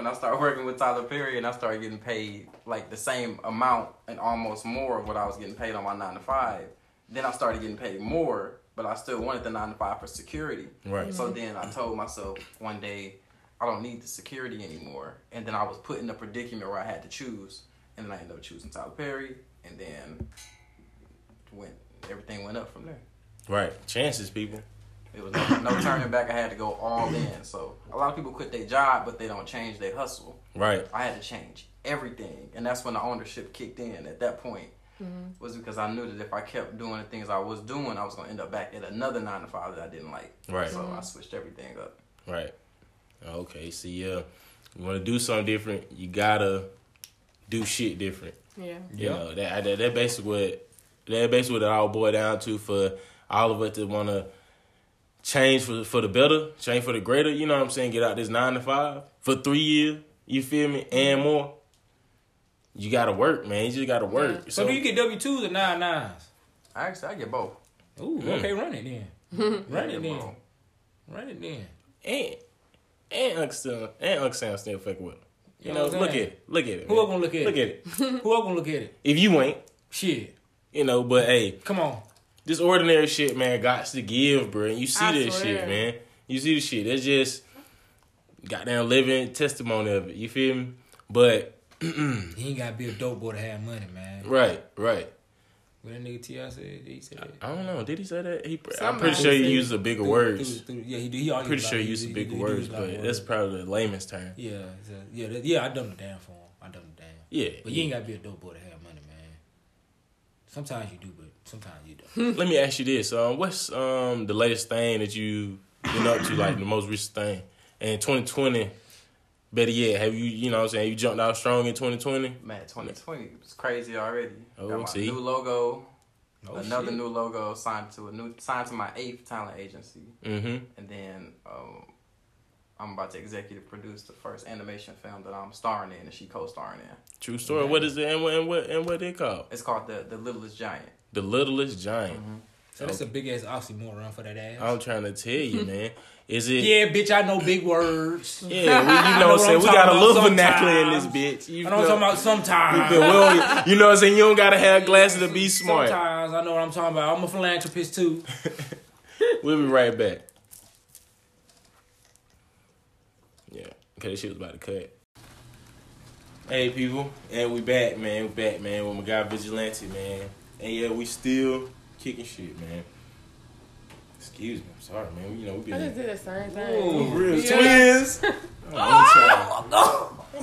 [SPEAKER 4] When I started working with Tyler Perry and I started getting paid like the same amount and almost more of what I was getting paid on my nine to five, then I started getting paid more, but I still wanted the nine to five for security.
[SPEAKER 1] Right.
[SPEAKER 4] So then I told myself one day, I don't need the security anymore. And then I was put in a predicament where I had to choose. And then I ended up choosing Tyler Perry. And then went everything went up from there.
[SPEAKER 1] Right. Chances, people.
[SPEAKER 4] It was no, no turning back. I had to go all in. So a lot of people quit their job, but they don't change their hustle.
[SPEAKER 1] Right.
[SPEAKER 4] I had to change everything, and that's when the ownership kicked in. At that point, mm-hmm. was because I knew that if I kept doing the things I was doing, I was gonna end up back at another nine to five that I didn't like.
[SPEAKER 1] Right.
[SPEAKER 4] So I mm-hmm. switched everything up.
[SPEAKER 1] Right. Okay. See, yeah, you want to do something different, you gotta do shit different.
[SPEAKER 2] Yeah.
[SPEAKER 1] You
[SPEAKER 3] Yeah.
[SPEAKER 1] know that that that basically what that basically what it all boiled down to for all of us to want to change for for the better, change for the greater. You know what I'm saying? Get out this nine to five for three years. You feel me? And more. You gotta work, man. You just gotta work.
[SPEAKER 3] So, do you get W twos or nine nines?
[SPEAKER 4] Actually, I get both.
[SPEAKER 3] Ooh,
[SPEAKER 1] Mm.
[SPEAKER 3] okay, run it then. Run it then.
[SPEAKER 4] both.
[SPEAKER 3] Run it then.
[SPEAKER 1] and and Uncle Sam and Uncle Sam still fucking with. him. You
[SPEAKER 3] You
[SPEAKER 1] know,
[SPEAKER 3] know
[SPEAKER 1] look at it. Look at it.
[SPEAKER 3] Who
[SPEAKER 1] man.
[SPEAKER 3] gonna look at
[SPEAKER 1] Look
[SPEAKER 3] it?
[SPEAKER 1] Look at it.
[SPEAKER 3] Who else gonna look at it?
[SPEAKER 1] If you ain't,
[SPEAKER 3] Shit.
[SPEAKER 1] you know, but hey,
[SPEAKER 3] Come on.
[SPEAKER 1] This ordinary shit, man, got to give, bro. And you see
[SPEAKER 2] I
[SPEAKER 1] this
[SPEAKER 2] swear.
[SPEAKER 1] shit, man. You see this shit. It's just goddamn living testimony of it. You feel me? But
[SPEAKER 3] He ain't gotta be a dope boy to have money, man.
[SPEAKER 1] right, right.
[SPEAKER 3] What that nigga T.I. said, he said.
[SPEAKER 1] I don't know. Did he say that? He, I'm pretty sure he used a bigger
[SPEAKER 3] Through-
[SPEAKER 1] words.
[SPEAKER 3] through- through- yeah, he do. He always
[SPEAKER 1] Pretty sure
[SPEAKER 3] lot-
[SPEAKER 1] he used some
[SPEAKER 3] he-
[SPEAKER 1] big
[SPEAKER 3] he- he
[SPEAKER 1] words,
[SPEAKER 3] a lot of
[SPEAKER 1] but that's probably the layman's term.
[SPEAKER 3] Yeah, so, yeah, that- yeah. I done the damn for him. I done the damn.
[SPEAKER 1] Yeah.
[SPEAKER 3] But you ain't gotta be a dope boy to have money, man. Sometimes you do, but sometimes you don't.
[SPEAKER 1] Let me ask you this: um, What's um the latest thing that you been up to, like the most recent thing? And 2020, better yet, have you you know what I'm saying you jumped out strong in 2020?
[SPEAKER 4] Man, 2020 was crazy already.
[SPEAKER 1] Oh,
[SPEAKER 4] Got my
[SPEAKER 1] see?
[SPEAKER 4] new logo,
[SPEAKER 3] Oh,
[SPEAKER 4] another
[SPEAKER 3] shit.
[SPEAKER 4] new logo signed to a new signed to my eighth talent agency,
[SPEAKER 1] Mm-hmm.
[SPEAKER 4] and then um, I'm about to executive produce the first animation film that I'm starring in, and she co-starring in.
[SPEAKER 1] True story. What is it? And what and what and what they call
[SPEAKER 4] It's called the the Littlest Giant.
[SPEAKER 1] the littlest giant? Mm-hmm.
[SPEAKER 3] So that's a big ass oxymoron for that ass.
[SPEAKER 1] I'm trying to tell you, man. Is it?
[SPEAKER 3] yeah, bitch, I know big words.
[SPEAKER 1] Yeah, we, you know,
[SPEAKER 3] know
[SPEAKER 1] what I'm saying we got a
[SPEAKER 3] talking
[SPEAKER 1] little
[SPEAKER 3] about
[SPEAKER 1] vernacular in this bitch. You
[SPEAKER 3] I know what I'm talking about sometimes.
[SPEAKER 1] You, feel- we you know what I'm saying? You don't gotta have glasses to be smart.
[SPEAKER 3] Sometimes I know what I'm talking about. I'm a philanthropist too.
[SPEAKER 1] We'll be right back. Yeah, okay, shit was about to cut. Hey people, and we back, man. We back, man. With my guy Vigilante, man. And yeah, we still kicking shit, man. Excuse me, I'm sorry, man. You know we
[SPEAKER 2] I
[SPEAKER 1] been
[SPEAKER 2] just did the same thing.
[SPEAKER 3] Ooh.
[SPEAKER 1] real
[SPEAKER 2] Yeah.
[SPEAKER 1] twins. I'm the only child. I'm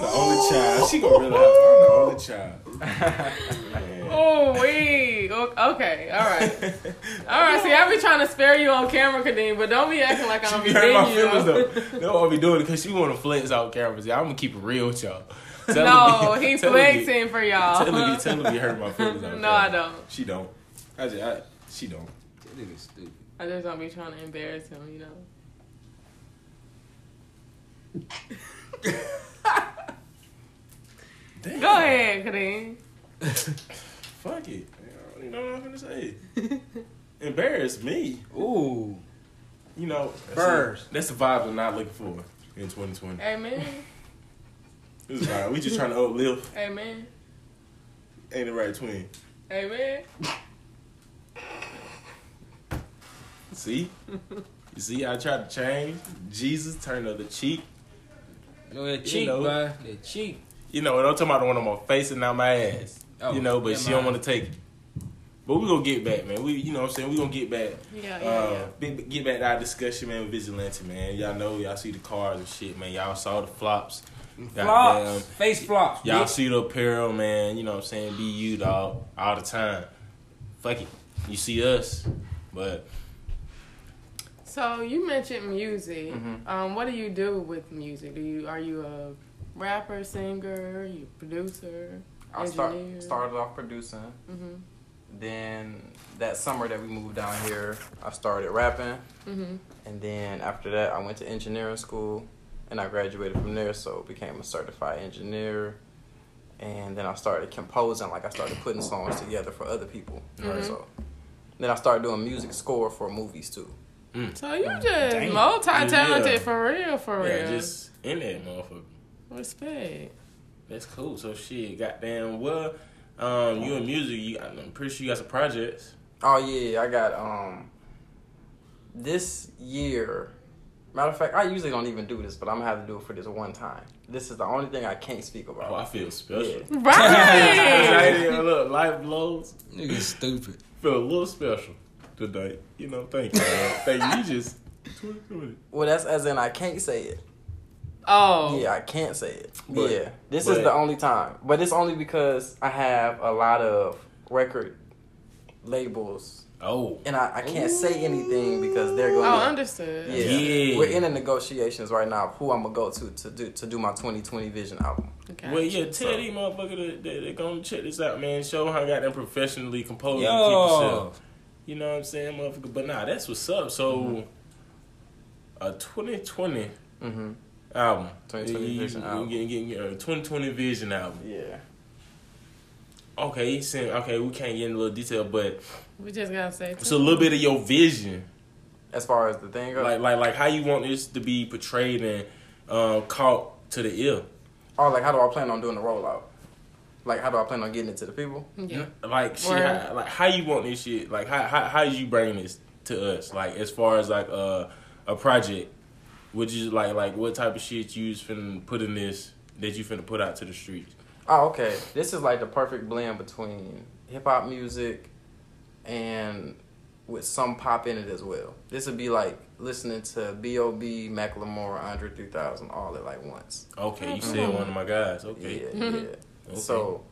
[SPEAKER 1] the only child. She gonna realize I'm the only child. Man.
[SPEAKER 2] Oh, wait. Okay, all right, all right. See, I be trying to spare you on camera, Kadeem, but don't be acting like I'm
[SPEAKER 1] She be hurting my
[SPEAKER 2] beating
[SPEAKER 1] feelings
[SPEAKER 2] you.
[SPEAKER 1] though. No, I'll be doing it because she want to flex out cameras. Yeah, I'm gonna keep it real with y'all. Tell
[SPEAKER 2] No,
[SPEAKER 1] her be-
[SPEAKER 2] he
[SPEAKER 1] tell her
[SPEAKER 2] flexing for y'all.
[SPEAKER 1] Tell her be, tell her be hurting my feelings. out
[SPEAKER 2] No, I don't.
[SPEAKER 1] She don't. I just, I, she don't.
[SPEAKER 3] That nigga stupid.
[SPEAKER 2] I just don't be trying to embarrass him, you know.
[SPEAKER 1] Damn.
[SPEAKER 2] Go ahead, Kadeem.
[SPEAKER 1] Fuck it. I don't even know what I'm gonna say. Embarrass me.
[SPEAKER 3] Ooh.
[SPEAKER 1] You know, that's
[SPEAKER 3] Birds.
[SPEAKER 1] it. That's the vibe I'm not looking for in 2020.
[SPEAKER 2] Amen.
[SPEAKER 1] This is vibe. We just trying to uplift.
[SPEAKER 2] Amen.
[SPEAKER 1] Ain't the right twin.
[SPEAKER 2] Amen.
[SPEAKER 1] See? You see, I tried to change. Jesus turned the other cheek.
[SPEAKER 3] You know that
[SPEAKER 1] You
[SPEAKER 3] cheek,
[SPEAKER 1] know.
[SPEAKER 3] boy. That cheek.
[SPEAKER 1] You know, and I'm talking about the one on my face and not my ass.
[SPEAKER 3] Oh,
[SPEAKER 1] you know, but
[SPEAKER 3] never
[SPEAKER 1] she don't want to take it. But we're gonna get back, man. We, you know what I'm saying? we're gonna get back.
[SPEAKER 2] Yeah, yeah,
[SPEAKER 1] Uh,
[SPEAKER 2] yeah.
[SPEAKER 1] get back to our discussion, man, with Vigilante, man. Y'all know, y'all see the cars and shit, man. Y'all saw the flops.
[SPEAKER 3] Flops. Face flops.
[SPEAKER 1] Y'all
[SPEAKER 3] bitch.
[SPEAKER 1] see the apparel, man. You know what I'm saying? Be you, dog, all the time. Fuck it. You see us, but
[SPEAKER 2] So you mentioned music.
[SPEAKER 1] Mm-hmm.
[SPEAKER 2] Um, what do you do with music? Do you are you a rapper, singer, you producer,
[SPEAKER 4] I start, started off producing.
[SPEAKER 2] Mm-hmm.
[SPEAKER 4] Then that summer that we moved down here, I started rapping.
[SPEAKER 2] Mm-hmm.
[SPEAKER 4] And then after that, I went to engineering school, and I graduated from there. So became a certified engineer. And then I started composing, like I started putting songs together for other people.
[SPEAKER 2] Mhm.
[SPEAKER 4] So then I started doing music score for movies too.
[SPEAKER 2] So you just
[SPEAKER 3] Damn.
[SPEAKER 2] multi-talented
[SPEAKER 1] Yeah.
[SPEAKER 2] for real, for real.
[SPEAKER 1] yeah, just in that motherfucker.
[SPEAKER 2] Respect.
[SPEAKER 1] That's cool. So shit, goddamn. Well, um, you in music, you, I'm pretty sure you got some projects.
[SPEAKER 4] Oh yeah, I got um this year. Matter of fact, I usually don't even do this, but I'm gonna have to do it for this one time. This is the only thing I can't speak about.
[SPEAKER 1] Oh, I feel special.
[SPEAKER 4] Yeah.
[SPEAKER 2] Right.
[SPEAKER 1] Look, life blows.
[SPEAKER 3] Nigga stupid.
[SPEAKER 1] Feel a little special today. You know, thank you. Man. thank you. You just.
[SPEAKER 4] Well, that's as in I can't say it.
[SPEAKER 2] Oh.
[SPEAKER 4] Yeah, I can't say it.
[SPEAKER 1] But-
[SPEAKER 4] yeah, this
[SPEAKER 1] but-
[SPEAKER 4] is the only time. But it's only because I have a lot of record labels,
[SPEAKER 1] Oh.
[SPEAKER 4] and I, I can't say anything because they're going.
[SPEAKER 2] Oh,
[SPEAKER 4] to
[SPEAKER 2] understood.
[SPEAKER 4] Yeah.
[SPEAKER 1] Yeah.
[SPEAKER 4] we're in the negotiations right now of who I'm gonna go to to do to do my 2020 Vision album.
[SPEAKER 2] Okay.
[SPEAKER 1] Well, yeah, tell
[SPEAKER 4] So-
[SPEAKER 1] these motherfuckers that they, they gonna check this out, man. Show how I got them professionally composed and
[SPEAKER 3] Yo.
[SPEAKER 1] You know what I'm saying, motherfucker? But nah, that's what's up. So,
[SPEAKER 4] Mm-hmm.
[SPEAKER 1] a 2020
[SPEAKER 4] Mm-hmm.
[SPEAKER 1] Album.
[SPEAKER 4] 2020
[SPEAKER 1] You-
[SPEAKER 4] Vision
[SPEAKER 1] you-
[SPEAKER 4] album.
[SPEAKER 1] you getting- getting a 2020 Vision album.
[SPEAKER 4] Yeah.
[SPEAKER 1] Okay, he said, okay, we can't get into a little detail, but
[SPEAKER 2] we just gotta say.
[SPEAKER 1] it's a little bit of your vision.
[SPEAKER 4] As far as the thing goes,
[SPEAKER 1] Like, like, like how you want this to be portrayed and um, caught to the ear.
[SPEAKER 4] oh, like how do I plan on doing the rollout? Like how do I plan on getting it to the people?
[SPEAKER 2] Yeah.
[SPEAKER 1] Like, shit,
[SPEAKER 2] Word.
[SPEAKER 1] how, like how you want this shit? Like, how how how you bring this to us? Like, as far as like uh, a project, would you like like what type of shit you was finna put in this that you finna put out to the streets?
[SPEAKER 4] Oh, okay. This is like the perfect blend between hip hop music and with some pop in it as well. This would be like listening to B.O.B., Macklemore, Andre 3000 all at like once.
[SPEAKER 1] Okay, you said one of my guys. Okay,
[SPEAKER 4] Yeah, yeah.
[SPEAKER 1] Okay.
[SPEAKER 4] So,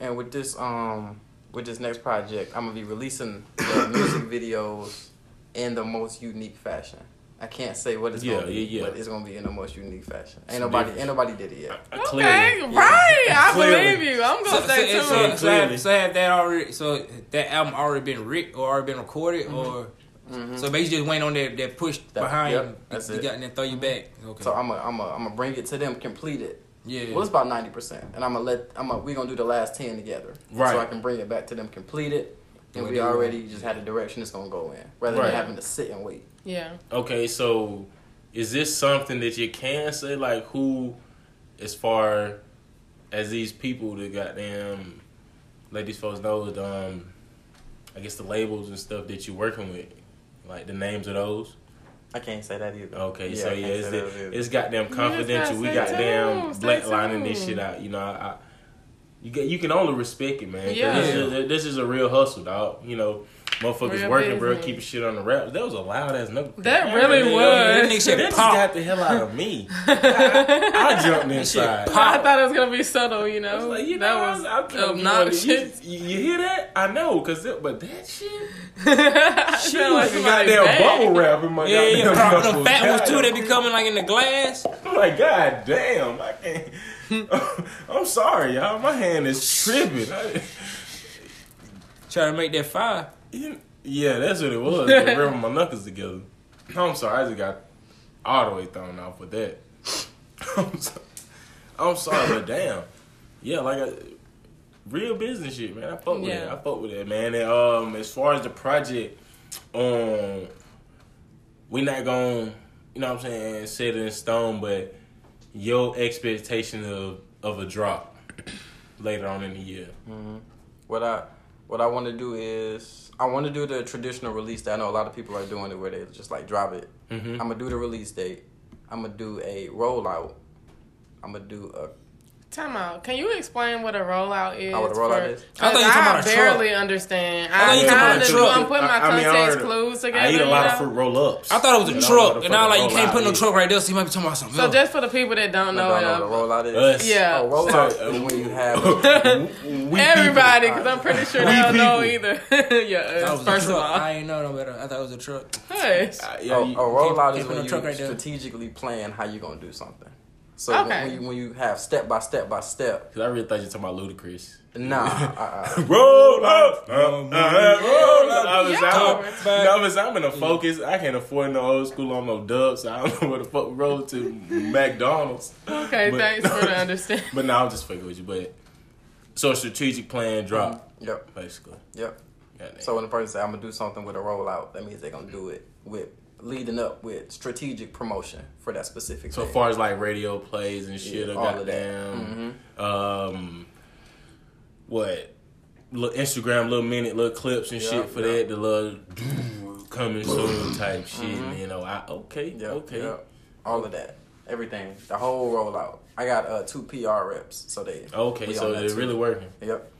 [SPEAKER 4] and with this um with this next project, I'm gonna be releasing the music videos in the most unique fashion. I can't say what it's
[SPEAKER 1] Yeah,
[SPEAKER 4] gonna be,
[SPEAKER 1] yeah, yeah.
[SPEAKER 4] but it's gonna be in the most unique fashion. Ain't
[SPEAKER 1] Some
[SPEAKER 4] nobody,
[SPEAKER 1] difference.
[SPEAKER 4] ain't nobody did it yet.
[SPEAKER 1] Uh,
[SPEAKER 2] Okay,
[SPEAKER 1] clearly.
[SPEAKER 2] right. I
[SPEAKER 1] Clearly.
[SPEAKER 2] believe you. I'm gonna
[SPEAKER 3] so,
[SPEAKER 2] stay
[SPEAKER 3] so,
[SPEAKER 2] tuned.
[SPEAKER 3] so, so, have, so have that already? So that album already been written or already been recorded, or
[SPEAKER 4] Mhm.
[SPEAKER 3] so basically just waiting on that that push
[SPEAKER 4] That-
[SPEAKER 3] behind
[SPEAKER 4] yep,
[SPEAKER 3] you,
[SPEAKER 4] that's
[SPEAKER 3] you
[SPEAKER 4] it.
[SPEAKER 3] got and then throw you back. Okay.
[SPEAKER 4] So I'm gonna, I'm gonna, I'm gonna bring it to them complete it.
[SPEAKER 3] yeah.
[SPEAKER 4] Well, it's about ninety percent, and I'm gonna let, I'm gonna, we gonna do the last ten together,
[SPEAKER 1] Right.
[SPEAKER 4] So I can bring it back to them complete it, and
[SPEAKER 3] Well,
[SPEAKER 4] we
[SPEAKER 3] they-
[SPEAKER 4] already just had the direction it's gonna go in, rather
[SPEAKER 1] Right.
[SPEAKER 4] than having to sit and wait.
[SPEAKER 2] Yeah.
[SPEAKER 1] Okay, so is this something that you can say like who, as far as these people that goddamn let these folks know the, um, I guess the labels and stuff that you're working with, like the names of those.
[SPEAKER 4] I can't say that either.
[SPEAKER 1] Okay,
[SPEAKER 4] Yeah,
[SPEAKER 1] so yeah,
[SPEAKER 4] can't
[SPEAKER 1] it's,
[SPEAKER 4] say that either.
[SPEAKER 1] it's goddamn confidential. We
[SPEAKER 2] gotta
[SPEAKER 1] got
[SPEAKER 2] stay
[SPEAKER 1] damn blacklining this shit out. You know, I, I you get you can only respect it, man.
[SPEAKER 2] Yeah.
[SPEAKER 1] This, is, this is a real hustle, dog. You know, Motherfuckers
[SPEAKER 2] Real
[SPEAKER 1] working, bro, keeping shit on the rap. That was a loud ass knuckle.
[SPEAKER 2] That
[SPEAKER 1] crack.
[SPEAKER 2] really
[SPEAKER 1] Yeah,
[SPEAKER 2] was.
[SPEAKER 1] That,
[SPEAKER 3] That nigga said
[SPEAKER 1] that just got the hell out of me. I, I jumped
[SPEAKER 3] shit
[SPEAKER 1] inside.
[SPEAKER 3] pop.
[SPEAKER 2] I thought it was gonna be subtle, you know.
[SPEAKER 1] I was like, you
[SPEAKER 2] that
[SPEAKER 1] I
[SPEAKER 2] was
[SPEAKER 1] was, I'm trying to be one of these-
[SPEAKER 2] obnoxious.
[SPEAKER 1] You, you hear that? I know, cause it, but that shit,
[SPEAKER 2] I
[SPEAKER 1] she
[SPEAKER 2] felt
[SPEAKER 1] like
[SPEAKER 2] like
[SPEAKER 1] a
[SPEAKER 2] somebody
[SPEAKER 1] goddamn
[SPEAKER 2] bad.
[SPEAKER 1] bubble wrap in my
[SPEAKER 3] Yeah, yeah, yeah. The fat ones too. They be coming like in the glass.
[SPEAKER 1] I'm like, god damn, I can't. I'm sorry, y'all. My hand is tripping. I,
[SPEAKER 3] Try to make that fire.
[SPEAKER 1] Yeah, that's what it was. They rubbing my knuckles together. I'm sorry, I just got all the way thrown off with that. I'm sorry, I'm sorry but damn. Yeah, like a real business shit, man. I fuck with
[SPEAKER 2] Yeah.
[SPEAKER 1] it. I fuck with it, man. And um, as far as the project, um, we not gonna, you know what I'm saying, set it in stone, but your expectation of of a drop later on in the year.
[SPEAKER 4] What I what I want to do is I want to do the traditional release that I know a lot of people are doing it where they just like drop it.
[SPEAKER 1] Mhm.
[SPEAKER 4] I'm gonna do the release date. I'm gonna do a rollout. I'm gonna do a
[SPEAKER 2] Time out. Can you explain what a rollout is?
[SPEAKER 4] Oh, what a rollout
[SPEAKER 2] for-
[SPEAKER 4] is?
[SPEAKER 3] I thought you were
[SPEAKER 2] I
[SPEAKER 3] talking about a
[SPEAKER 2] barely understand.
[SPEAKER 3] thought you were talking about a truck.
[SPEAKER 2] I'm putting my
[SPEAKER 1] I- I mean,
[SPEAKER 2] context
[SPEAKER 1] heard-
[SPEAKER 2] clues together.
[SPEAKER 1] I eat a lot
[SPEAKER 2] you
[SPEAKER 1] of fruit roll ups.
[SPEAKER 3] I thought it was a
[SPEAKER 1] You
[SPEAKER 3] truck,
[SPEAKER 1] what
[SPEAKER 3] and I like, you can't put no
[SPEAKER 1] rollout
[SPEAKER 3] truck right there, so you might be talking about something
[SPEAKER 2] So
[SPEAKER 3] else.
[SPEAKER 2] just for the people that don't know,
[SPEAKER 4] don't know what a rollout is.
[SPEAKER 1] Us.
[SPEAKER 2] Yeah.
[SPEAKER 4] Oh, rollout is when you have
[SPEAKER 1] We
[SPEAKER 2] everybody, because I'm pretty sure they don't know either. yeah,
[SPEAKER 3] That was
[SPEAKER 2] first of all,
[SPEAKER 3] I ain't know no better. I thought it was a truck.
[SPEAKER 2] Hush.
[SPEAKER 1] Uh,
[SPEAKER 4] a,
[SPEAKER 1] yeah,
[SPEAKER 4] a
[SPEAKER 1] you-
[SPEAKER 4] rollout is when you strategically plan how you are gonna do something. So
[SPEAKER 2] Okay.
[SPEAKER 4] when, you, when you have step by step by step,
[SPEAKER 1] Cause I really thought you were talking about Ludacris.
[SPEAKER 4] nah, uh, uh,
[SPEAKER 1] Roll up, roll up. I was
[SPEAKER 2] Yeah.
[SPEAKER 1] out.
[SPEAKER 3] Back.
[SPEAKER 1] No, but I'm in a focus. I can't afford no old school on no dubs. So I don't know where the fuck we roll to McDonald's.
[SPEAKER 2] Okay,
[SPEAKER 1] But-
[SPEAKER 2] thanks for the understanding.
[SPEAKER 1] But no, I'm just fucking with you. But so a strategic plan drop
[SPEAKER 4] yep,
[SPEAKER 1] basically.
[SPEAKER 4] yep. So when the person say I'm gonna do something with a rollout, that means they're gonna do it with leading up with strategic promotion for that specific.
[SPEAKER 1] So
[SPEAKER 4] thing.
[SPEAKER 1] far as like radio plays and shit,
[SPEAKER 4] Yeah,
[SPEAKER 1] or
[SPEAKER 4] all of that.
[SPEAKER 1] goddamn, um, what, little Instagram, little minute, little clips and
[SPEAKER 4] Yeah,
[SPEAKER 1] shit for
[SPEAKER 4] yeah.
[SPEAKER 1] that, the little coming soon type shit. You know, I okay,
[SPEAKER 4] Yep,
[SPEAKER 1] okay.
[SPEAKER 4] yep. all of that, everything, the whole rollout. I got uh, two PR reps, so they
[SPEAKER 1] Okay,
[SPEAKER 4] we
[SPEAKER 1] so they're
[SPEAKER 4] too.
[SPEAKER 1] really working.
[SPEAKER 4] Yep.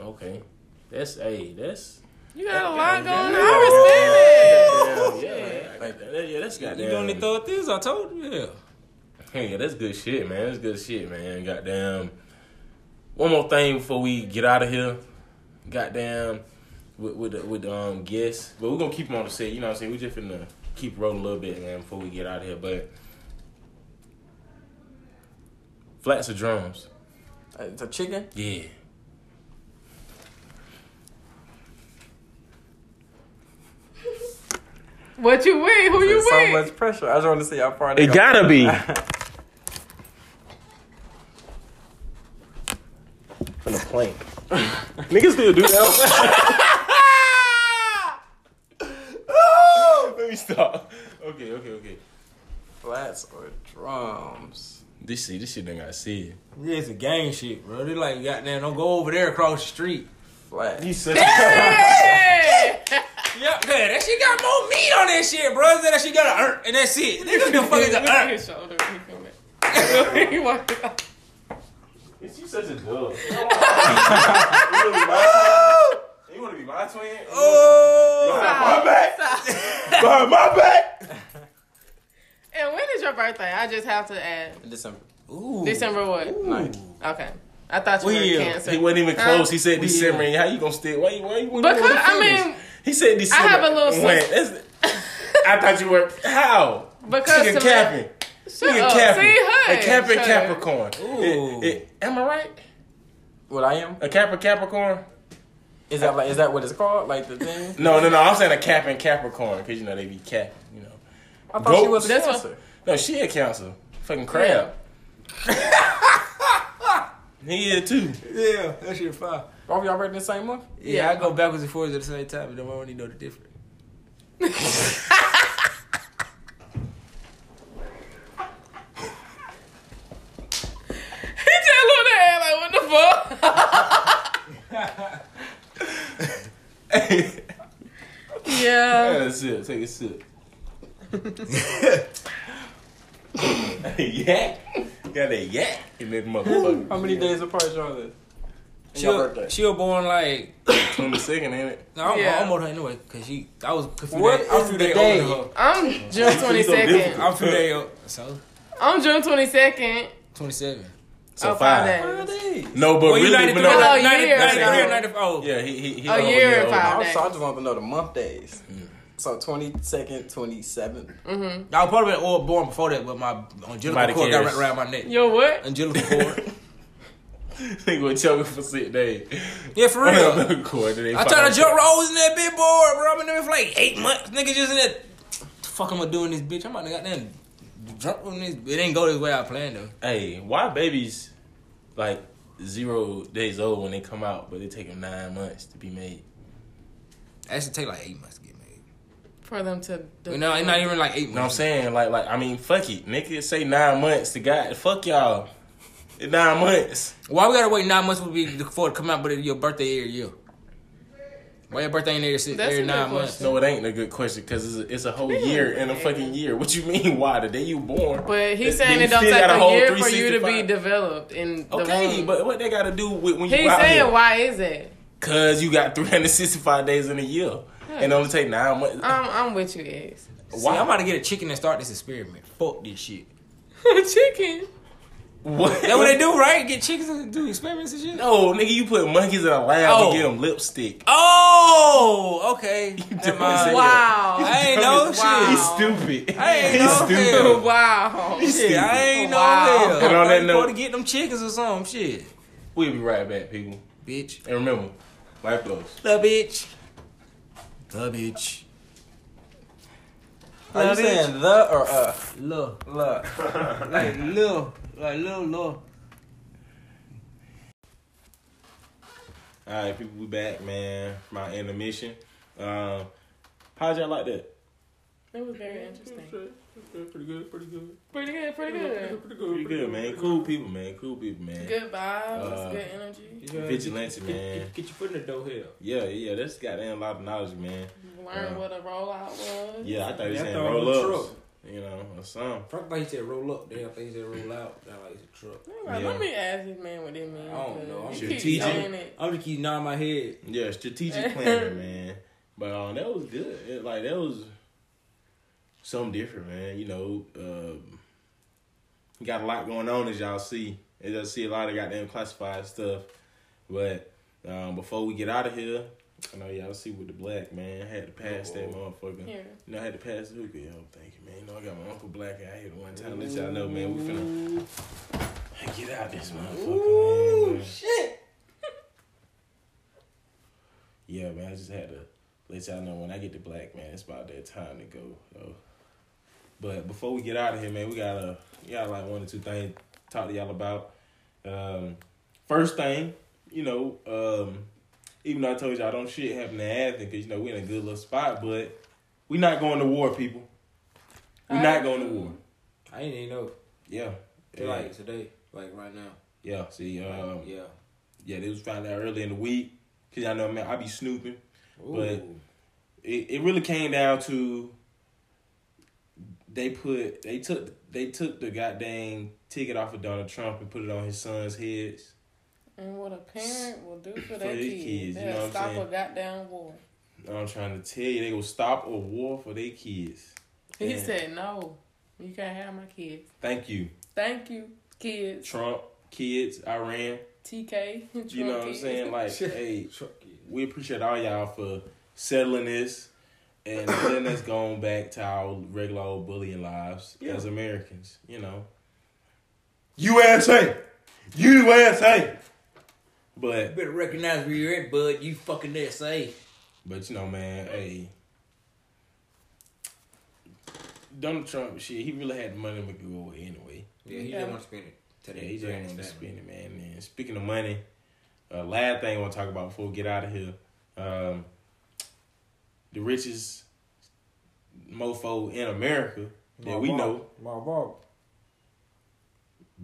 [SPEAKER 1] Okay, that's hey, that's
[SPEAKER 2] You got a lot going on. I respect it.
[SPEAKER 1] Yeah, yeah, got that. yeah, that's
[SPEAKER 3] You
[SPEAKER 1] goddamn.
[SPEAKER 3] only thought this? I told you. Yeah.
[SPEAKER 1] Hey, yeah, that's good shit, man. That's good shit, man. Goddamn. One more thing before we get out of here. Goddamn. With with the- with um guests, but we're gonna keep them on the set. You know what I'm saying? We're just finna keep rolling a little bit, man, before we get out of here. But flats or drums?
[SPEAKER 4] Uh, It's a chicken.
[SPEAKER 1] Yeah.
[SPEAKER 2] What you with? Who you
[SPEAKER 4] There's so
[SPEAKER 2] with?
[SPEAKER 4] much pressure. I just want to see how far. they
[SPEAKER 1] It
[SPEAKER 4] go.
[SPEAKER 1] gotta be. From the plank. Niggas still do that. Let me stop. Okay, okay, okay.
[SPEAKER 4] Flats or drums.
[SPEAKER 1] This shit, this shit done got said.
[SPEAKER 3] Yeah, it's a gang shit, bro. They like, goddamn, don't go over there across the street.
[SPEAKER 4] Flats.
[SPEAKER 1] You said
[SPEAKER 2] Hey!
[SPEAKER 3] Yep, yeah, that shit got more meat on that shit, bro. That shit got a er, and that's it. Nigga, the fuck is a
[SPEAKER 2] Look
[SPEAKER 3] er.
[SPEAKER 2] his shoulder. He. He walked it off.
[SPEAKER 1] You such a dub. you wanna be my twin?
[SPEAKER 3] Oh,
[SPEAKER 1] Behind my back. Behind my back.
[SPEAKER 2] And when is your birthday? I just have to add.
[SPEAKER 4] December.
[SPEAKER 3] Ooh.
[SPEAKER 2] December what?
[SPEAKER 4] Ninth.
[SPEAKER 2] Okay. I thought you were
[SPEAKER 3] Will.
[SPEAKER 2] cancer.
[SPEAKER 1] He wasn't even
[SPEAKER 2] Huh?
[SPEAKER 1] close. He said December. And how you gonna still? Why you? Why you? Why
[SPEAKER 2] Because,
[SPEAKER 1] wanna
[SPEAKER 2] I mean-
[SPEAKER 1] he said December.
[SPEAKER 2] I have a little
[SPEAKER 1] When?
[SPEAKER 2] sis-
[SPEAKER 1] I thought you were how?
[SPEAKER 2] Because
[SPEAKER 1] Nigga
[SPEAKER 2] to-
[SPEAKER 1] capping.
[SPEAKER 2] Shut
[SPEAKER 1] Nigga
[SPEAKER 2] up.
[SPEAKER 1] capping.
[SPEAKER 2] See,
[SPEAKER 1] A
[SPEAKER 2] hey,
[SPEAKER 1] Capper
[SPEAKER 2] shut
[SPEAKER 1] Capricorn.
[SPEAKER 3] Ooh.
[SPEAKER 1] It- it- am I right?
[SPEAKER 4] What I am?
[SPEAKER 1] A Capper Capricorn?
[SPEAKER 4] Is that like? Is that what it's called? Like the thing?
[SPEAKER 1] No, no, no. I'm saying a Cap and Capricorn because you know they be capping. You know.
[SPEAKER 4] I thought she
[SPEAKER 1] Goat.
[SPEAKER 4] was a
[SPEAKER 2] That's what-
[SPEAKER 4] cancer.
[SPEAKER 1] No, she a cancer. Fucking crab. he is too.
[SPEAKER 3] Yeah, that shit fire.
[SPEAKER 4] Both y'all ready the same month?
[SPEAKER 3] Yeah, I go backwards and forwards at the same time, but don't really know the difference.
[SPEAKER 2] He just looked at her like, what the fuck? yeah.
[SPEAKER 1] Take a sip. Take a sip. yak. Got that yak in that motherfucker.
[SPEAKER 4] How many days apart y'all is?
[SPEAKER 3] She
[SPEAKER 4] Your
[SPEAKER 3] was,
[SPEAKER 4] birthday.
[SPEAKER 3] she was born like
[SPEAKER 1] Twenty second, ain't it?
[SPEAKER 3] no, I'm,
[SPEAKER 2] Yeah.
[SPEAKER 3] I'm older than her anyway because she I was a few
[SPEAKER 4] What
[SPEAKER 3] days, I was a few
[SPEAKER 4] the
[SPEAKER 3] days
[SPEAKER 4] day?
[SPEAKER 3] older than her.
[SPEAKER 2] I'm June twenty
[SPEAKER 1] so
[SPEAKER 2] second.
[SPEAKER 1] difficult.
[SPEAKER 3] I'm a few days old. So
[SPEAKER 2] I'm June twenty second.
[SPEAKER 3] twenty seven.
[SPEAKER 1] So
[SPEAKER 2] oh, five
[SPEAKER 1] five.
[SPEAKER 2] days.
[SPEAKER 1] No, but
[SPEAKER 3] Well, you
[SPEAKER 1] really,
[SPEAKER 3] 93,
[SPEAKER 1] but no.
[SPEAKER 2] Oh,
[SPEAKER 3] 90,
[SPEAKER 2] years
[SPEAKER 3] 93 90 oh.
[SPEAKER 1] Yeah, he he he.
[SPEAKER 2] A
[SPEAKER 1] a
[SPEAKER 2] year and five.
[SPEAKER 4] I, was,
[SPEAKER 2] days.
[SPEAKER 4] I just want to know the month days. Mm-hmm. So twenty second, twenty seventh. Mm-hmm.
[SPEAKER 3] I was probably been or born before that, but my umbilical
[SPEAKER 1] Somebody
[SPEAKER 3] cord got
[SPEAKER 1] cares.
[SPEAKER 3] wrapped around my neck.
[SPEAKER 2] Yo, what?
[SPEAKER 3] Umbilical cord.
[SPEAKER 1] Nigga was choking for six days.
[SPEAKER 3] yeah, for real.
[SPEAKER 1] Cord, they
[SPEAKER 3] I
[SPEAKER 1] find
[SPEAKER 3] tried
[SPEAKER 1] out.
[SPEAKER 3] to jump rolls in that big board, bro. I've been there for like eight months. Nigga just in that. Fuck, am I doing this, bitch? I'm about to goddamn jump on this. It didn't go this way I planned though.
[SPEAKER 1] Hey, why babies like zero days old when they come out, but it take them nine months to be made?
[SPEAKER 3] It actually take like eight months to get made.
[SPEAKER 2] For them to.
[SPEAKER 3] You know, it's not even like eight
[SPEAKER 1] You know what I'm saying? Like, like I mean, fuck it, nigga. Say nine months to God. Fuck y'all. It's nine months.
[SPEAKER 3] Why we gotta wait nine months would be for it to come out, but it's your birthday every year? Why your birthday ain't every, six,
[SPEAKER 2] That's
[SPEAKER 3] every
[SPEAKER 2] a good
[SPEAKER 3] nine months?
[SPEAKER 2] question.
[SPEAKER 1] No, it ain't a good question because it's a, it's a whole year in a fucking year. What you mean? Why the day you born?
[SPEAKER 2] But he's saying
[SPEAKER 1] you
[SPEAKER 2] it don't
[SPEAKER 1] still
[SPEAKER 2] take
[SPEAKER 1] got a
[SPEAKER 2] a
[SPEAKER 1] whole
[SPEAKER 2] year for you to be developed in the
[SPEAKER 1] Okay,
[SPEAKER 2] womb.
[SPEAKER 1] but what they got to do with when you
[SPEAKER 2] He's
[SPEAKER 1] out
[SPEAKER 2] saying
[SPEAKER 1] here?
[SPEAKER 2] why is it?
[SPEAKER 1] Cause you got 365 days in a year, and it only take nine months.
[SPEAKER 2] I'm I'm with you, X.
[SPEAKER 3] See, I'm about to get a chicken and start this experiment. Fuck this shit.
[SPEAKER 2] Chicken.
[SPEAKER 1] What?
[SPEAKER 3] That's what they do, right? Get chickens and do experiments and shit.
[SPEAKER 1] No, nigga, you put monkeys in a lab
[SPEAKER 3] Oh.
[SPEAKER 1] and get them lipstick.
[SPEAKER 3] Oh, okay. Never
[SPEAKER 1] dumb
[SPEAKER 3] mind.
[SPEAKER 1] as hell.
[SPEAKER 2] Wow.
[SPEAKER 3] I ain't know
[SPEAKER 2] Wow.
[SPEAKER 1] He's stupid.
[SPEAKER 3] I ain't
[SPEAKER 1] He's
[SPEAKER 3] know
[SPEAKER 1] stupid.
[SPEAKER 3] hell.
[SPEAKER 2] wow.
[SPEAKER 3] Shit, I ain't know
[SPEAKER 2] Wow.
[SPEAKER 3] hell.
[SPEAKER 1] And on that
[SPEAKER 3] I'm
[SPEAKER 1] note-
[SPEAKER 3] to get them chickens or something. Shit,
[SPEAKER 1] We'll be right back, people.
[SPEAKER 3] bitch.
[SPEAKER 1] And remember, life goes.
[SPEAKER 3] The bitch. The bitch.
[SPEAKER 4] Are you
[SPEAKER 3] Love
[SPEAKER 4] saying the or uh?
[SPEAKER 3] Love.
[SPEAKER 4] Look.
[SPEAKER 3] Like little. Like little love.
[SPEAKER 1] All right, people, we back, man. My intermission. Um, how'd y'all like that?
[SPEAKER 2] It was very interesting.
[SPEAKER 1] Pretty good, pretty good.
[SPEAKER 2] Pretty good, pretty good.
[SPEAKER 1] Pretty good, man. Cool people, man. Cool people, man.
[SPEAKER 2] Good vibes,
[SPEAKER 1] Uh,
[SPEAKER 2] good energy.
[SPEAKER 1] Vigilante, man.
[SPEAKER 3] Get, get your foot in the door here.
[SPEAKER 1] Yeah, yeah, that's goddamn a lot of knowledge, man.
[SPEAKER 2] Learn
[SPEAKER 1] uh,
[SPEAKER 2] what a rollout was.
[SPEAKER 1] Yeah, I thought you
[SPEAKER 3] Yeah, I
[SPEAKER 1] saying roll
[SPEAKER 3] was
[SPEAKER 1] ups.
[SPEAKER 3] Truck.
[SPEAKER 1] You know, or something.
[SPEAKER 3] Frank thought he said roll up. Then I think he said roll out. Then like it's a truck.
[SPEAKER 2] Like,
[SPEAKER 1] Yeah.
[SPEAKER 2] Let me ask this man what it means.
[SPEAKER 3] I don't know. I'm
[SPEAKER 1] Strategic.
[SPEAKER 2] keep saying it.
[SPEAKER 3] I'm just keep nodding my head.
[SPEAKER 1] Yeah, strategic planning, man. But um, that was good. It, like that was something different, man. You know, um, got a lot going on as y'all see. As y'all see a lot of goddamn classified stuff. But um, before we get out of here, I know y'all see with the black man. I had to pass that motherfucker.
[SPEAKER 2] Here.
[SPEAKER 1] You know, I had to pass the hookah. Yo, thank you, man. You know, I got my uncle black out here the one time. Let y'all know, man. We finna get out this motherfucker, man.
[SPEAKER 3] shit.
[SPEAKER 1] Yeah, man, I just had to let y'all know when I get to black, man, it's about that time to go. But before we get out of here, man, we got a we got like one or two things to talk to y'all about. Um, first thing, you know, um, even though I told y'all don't shit happen to Athens because you know we in a good little spot, but we not going to war, people. We not going to war.
[SPEAKER 3] I ain't even know.
[SPEAKER 1] Yeah, yeah,
[SPEAKER 3] Like today, like right now.
[SPEAKER 1] yeah. See, um,
[SPEAKER 3] yeah.
[SPEAKER 1] yeah, they was found out early in the week because y'all know, man, I be snooping.
[SPEAKER 3] Ooh.
[SPEAKER 1] But- it, it really came down to they put they took they took the goddamn ticket off of Donald Trump and put it on his son's heads.
[SPEAKER 2] And what a parent will do for,
[SPEAKER 1] For
[SPEAKER 2] their
[SPEAKER 1] their
[SPEAKER 2] kids.
[SPEAKER 1] kids, you
[SPEAKER 2] They'll
[SPEAKER 1] know what I'm
[SPEAKER 2] stop
[SPEAKER 1] saying?
[SPEAKER 2] a goddamn war.
[SPEAKER 1] I'm trying to tell you, they will stop a war for their kids.
[SPEAKER 2] He
[SPEAKER 1] Yeah.
[SPEAKER 2] said, no, you can't have my kids.
[SPEAKER 1] Thank you,
[SPEAKER 2] Thank you, kids.
[SPEAKER 1] Trump, kids, Iran.
[SPEAKER 2] TK.
[SPEAKER 1] You know what I'm saying? Like, hey, we appreciate all y'all for settling this and letting us go on back to our regular old bullying lives
[SPEAKER 3] Yeah.
[SPEAKER 1] as Americans, you know. USA! USA!
[SPEAKER 3] You
[SPEAKER 1] But
[SPEAKER 3] better recognize where you're at, bud. You fucking there, say.
[SPEAKER 1] but you know, man, hey. Donald Trump, shit, he really had the money to go away anyway.
[SPEAKER 3] Yeah, he
[SPEAKER 2] Yeah.
[SPEAKER 3] just want to spend it
[SPEAKER 1] Yeah,
[SPEAKER 3] today.
[SPEAKER 1] he just wanted to spend it, man. And speaking of money, uh, last thing I want to talk about before we get out of here, um, the richest mofo in America that we know,
[SPEAKER 3] Bob.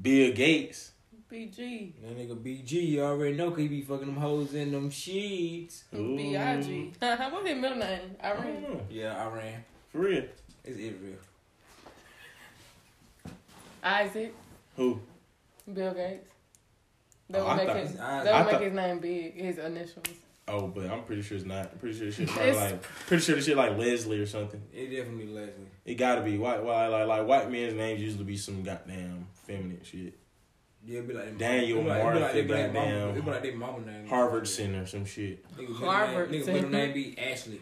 [SPEAKER 1] Bill Gates.
[SPEAKER 2] BG.
[SPEAKER 3] That nigga BG, you already know 'cause he be fucking them hoes in them sheets.
[SPEAKER 1] Ooh.
[SPEAKER 2] B.I.G. What's his middle name?
[SPEAKER 1] I don't
[SPEAKER 2] Irene.
[SPEAKER 1] know.
[SPEAKER 3] Yeah, I ran.
[SPEAKER 1] For real.
[SPEAKER 3] It's Israel.
[SPEAKER 2] Isaac.
[SPEAKER 1] Who?
[SPEAKER 2] Bill Gates. That
[SPEAKER 1] Oh,
[SPEAKER 2] would
[SPEAKER 1] I
[SPEAKER 2] make his that would make
[SPEAKER 1] thought-
[SPEAKER 2] his name big, his initials.
[SPEAKER 1] Oh, but I'm pretty sure it's not. I'm pretty sure it's shit like pretty sure the shit like Leslie or something.
[SPEAKER 3] It definitely Leslie.
[SPEAKER 1] It gotta be white. White like like white men's names usually be some goddamn feminine shit.
[SPEAKER 3] Yeah, it'd be like
[SPEAKER 1] Daniel
[SPEAKER 3] it'd be like, it'd like,
[SPEAKER 1] Martha,
[SPEAKER 3] it'd be like mama-
[SPEAKER 1] goddamn.
[SPEAKER 3] it'd be like their mama name.
[SPEAKER 1] Harvard Center, some shit,
[SPEAKER 3] Nigga,
[SPEAKER 2] Harvard
[SPEAKER 3] name, nigga,
[SPEAKER 2] Center.
[SPEAKER 3] middle name be Ashley.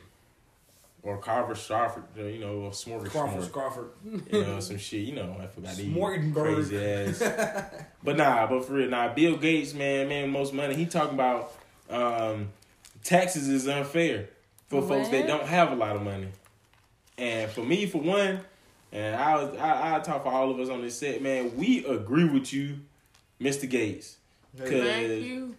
[SPEAKER 1] or Carver Strawford. You know, or Smorgasbord.
[SPEAKER 3] Crawford, Crawford.
[SPEAKER 1] You know, some shit. You know, I forgot these
[SPEAKER 3] Smorgasburg.
[SPEAKER 1] crazy ass. but nah, but for real, nah. Bill Gates, man, man, most money. He talking about um, taxes is unfair for folks that don't have a lot of money. And for me, for one, and I was I, I talk for all of us on this set, man. We agree with you, Mr. Gates.
[SPEAKER 2] Thank
[SPEAKER 1] Cause
[SPEAKER 2] you.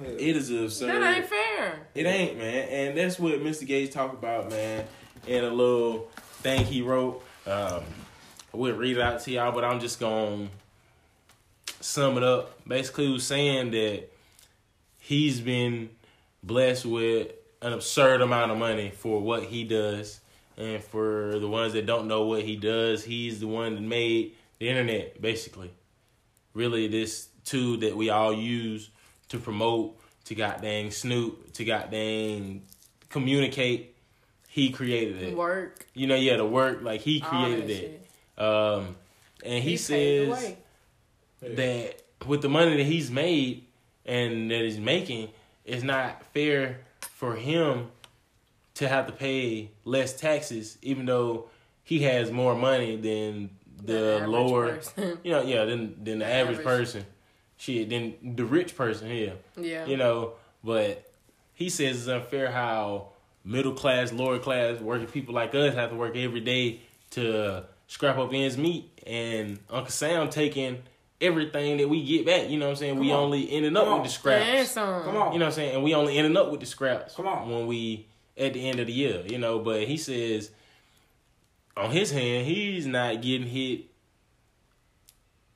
[SPEAKER 1] it is absurd.
[SPEAKER 2] That ain't fair.
[SPEAKER 1] It ain't, man. And that's what Mr. Gates talked about, man, in a little thing he wrote. Um, I wouldn't read it out to y'all, but I'm just going to sum it up. Basically, he was saying that he's been blessed with an absurd amount of money for what he does. And for the ones that don't know what he does, he's the one that made the internet, basically. Really, this tool that we all use to promote, to goddamn snoop, to goddamn communicate. He created it.
[SPEAKER 2] Work.
[SPEAKER 1] You know, yeah, the work, like he created it.
[SPEAKER 2] shit.
[SPEAKER 1] Um, and he,
[SPEAKER 2] paved the
[SPEAKER 1] says that with the money that he's made and that he's making, it's not fair for him to have to pay less taxes, even though he has more money than the lower,
[SPEAKER 2] person.
[SPEAKER 1] you know, yeah, than than the,
[SPEAKER 2] The
[SPEAKER 1] average,
[SPEAKER 2] average.
[SPEAKER 1] person. Shit, than the rich person here,
[SPEAKER 2] yeah.
[SPEAKER 1] you know. But he says it's unfair how middle class, lower class, working people like us have to work every day to scrap up ends meet, and Uncle Sam taking everything that we get back. You know what I'm saying? we
[SPEAKER 3] on.
[SPEAKER 1] only ended up
[SPEAKER 3] Come
[SPEAKER 1] with the scraps.
[SPEAKER 3] Come on.
[SPEAKER 1] You know what I'm saying? And we only ended up with the scraps
[SPEAKER 3] Come on.
[SPEAKER 1] when we at the end of the year, you know, but he says on his hand, he's not getting hit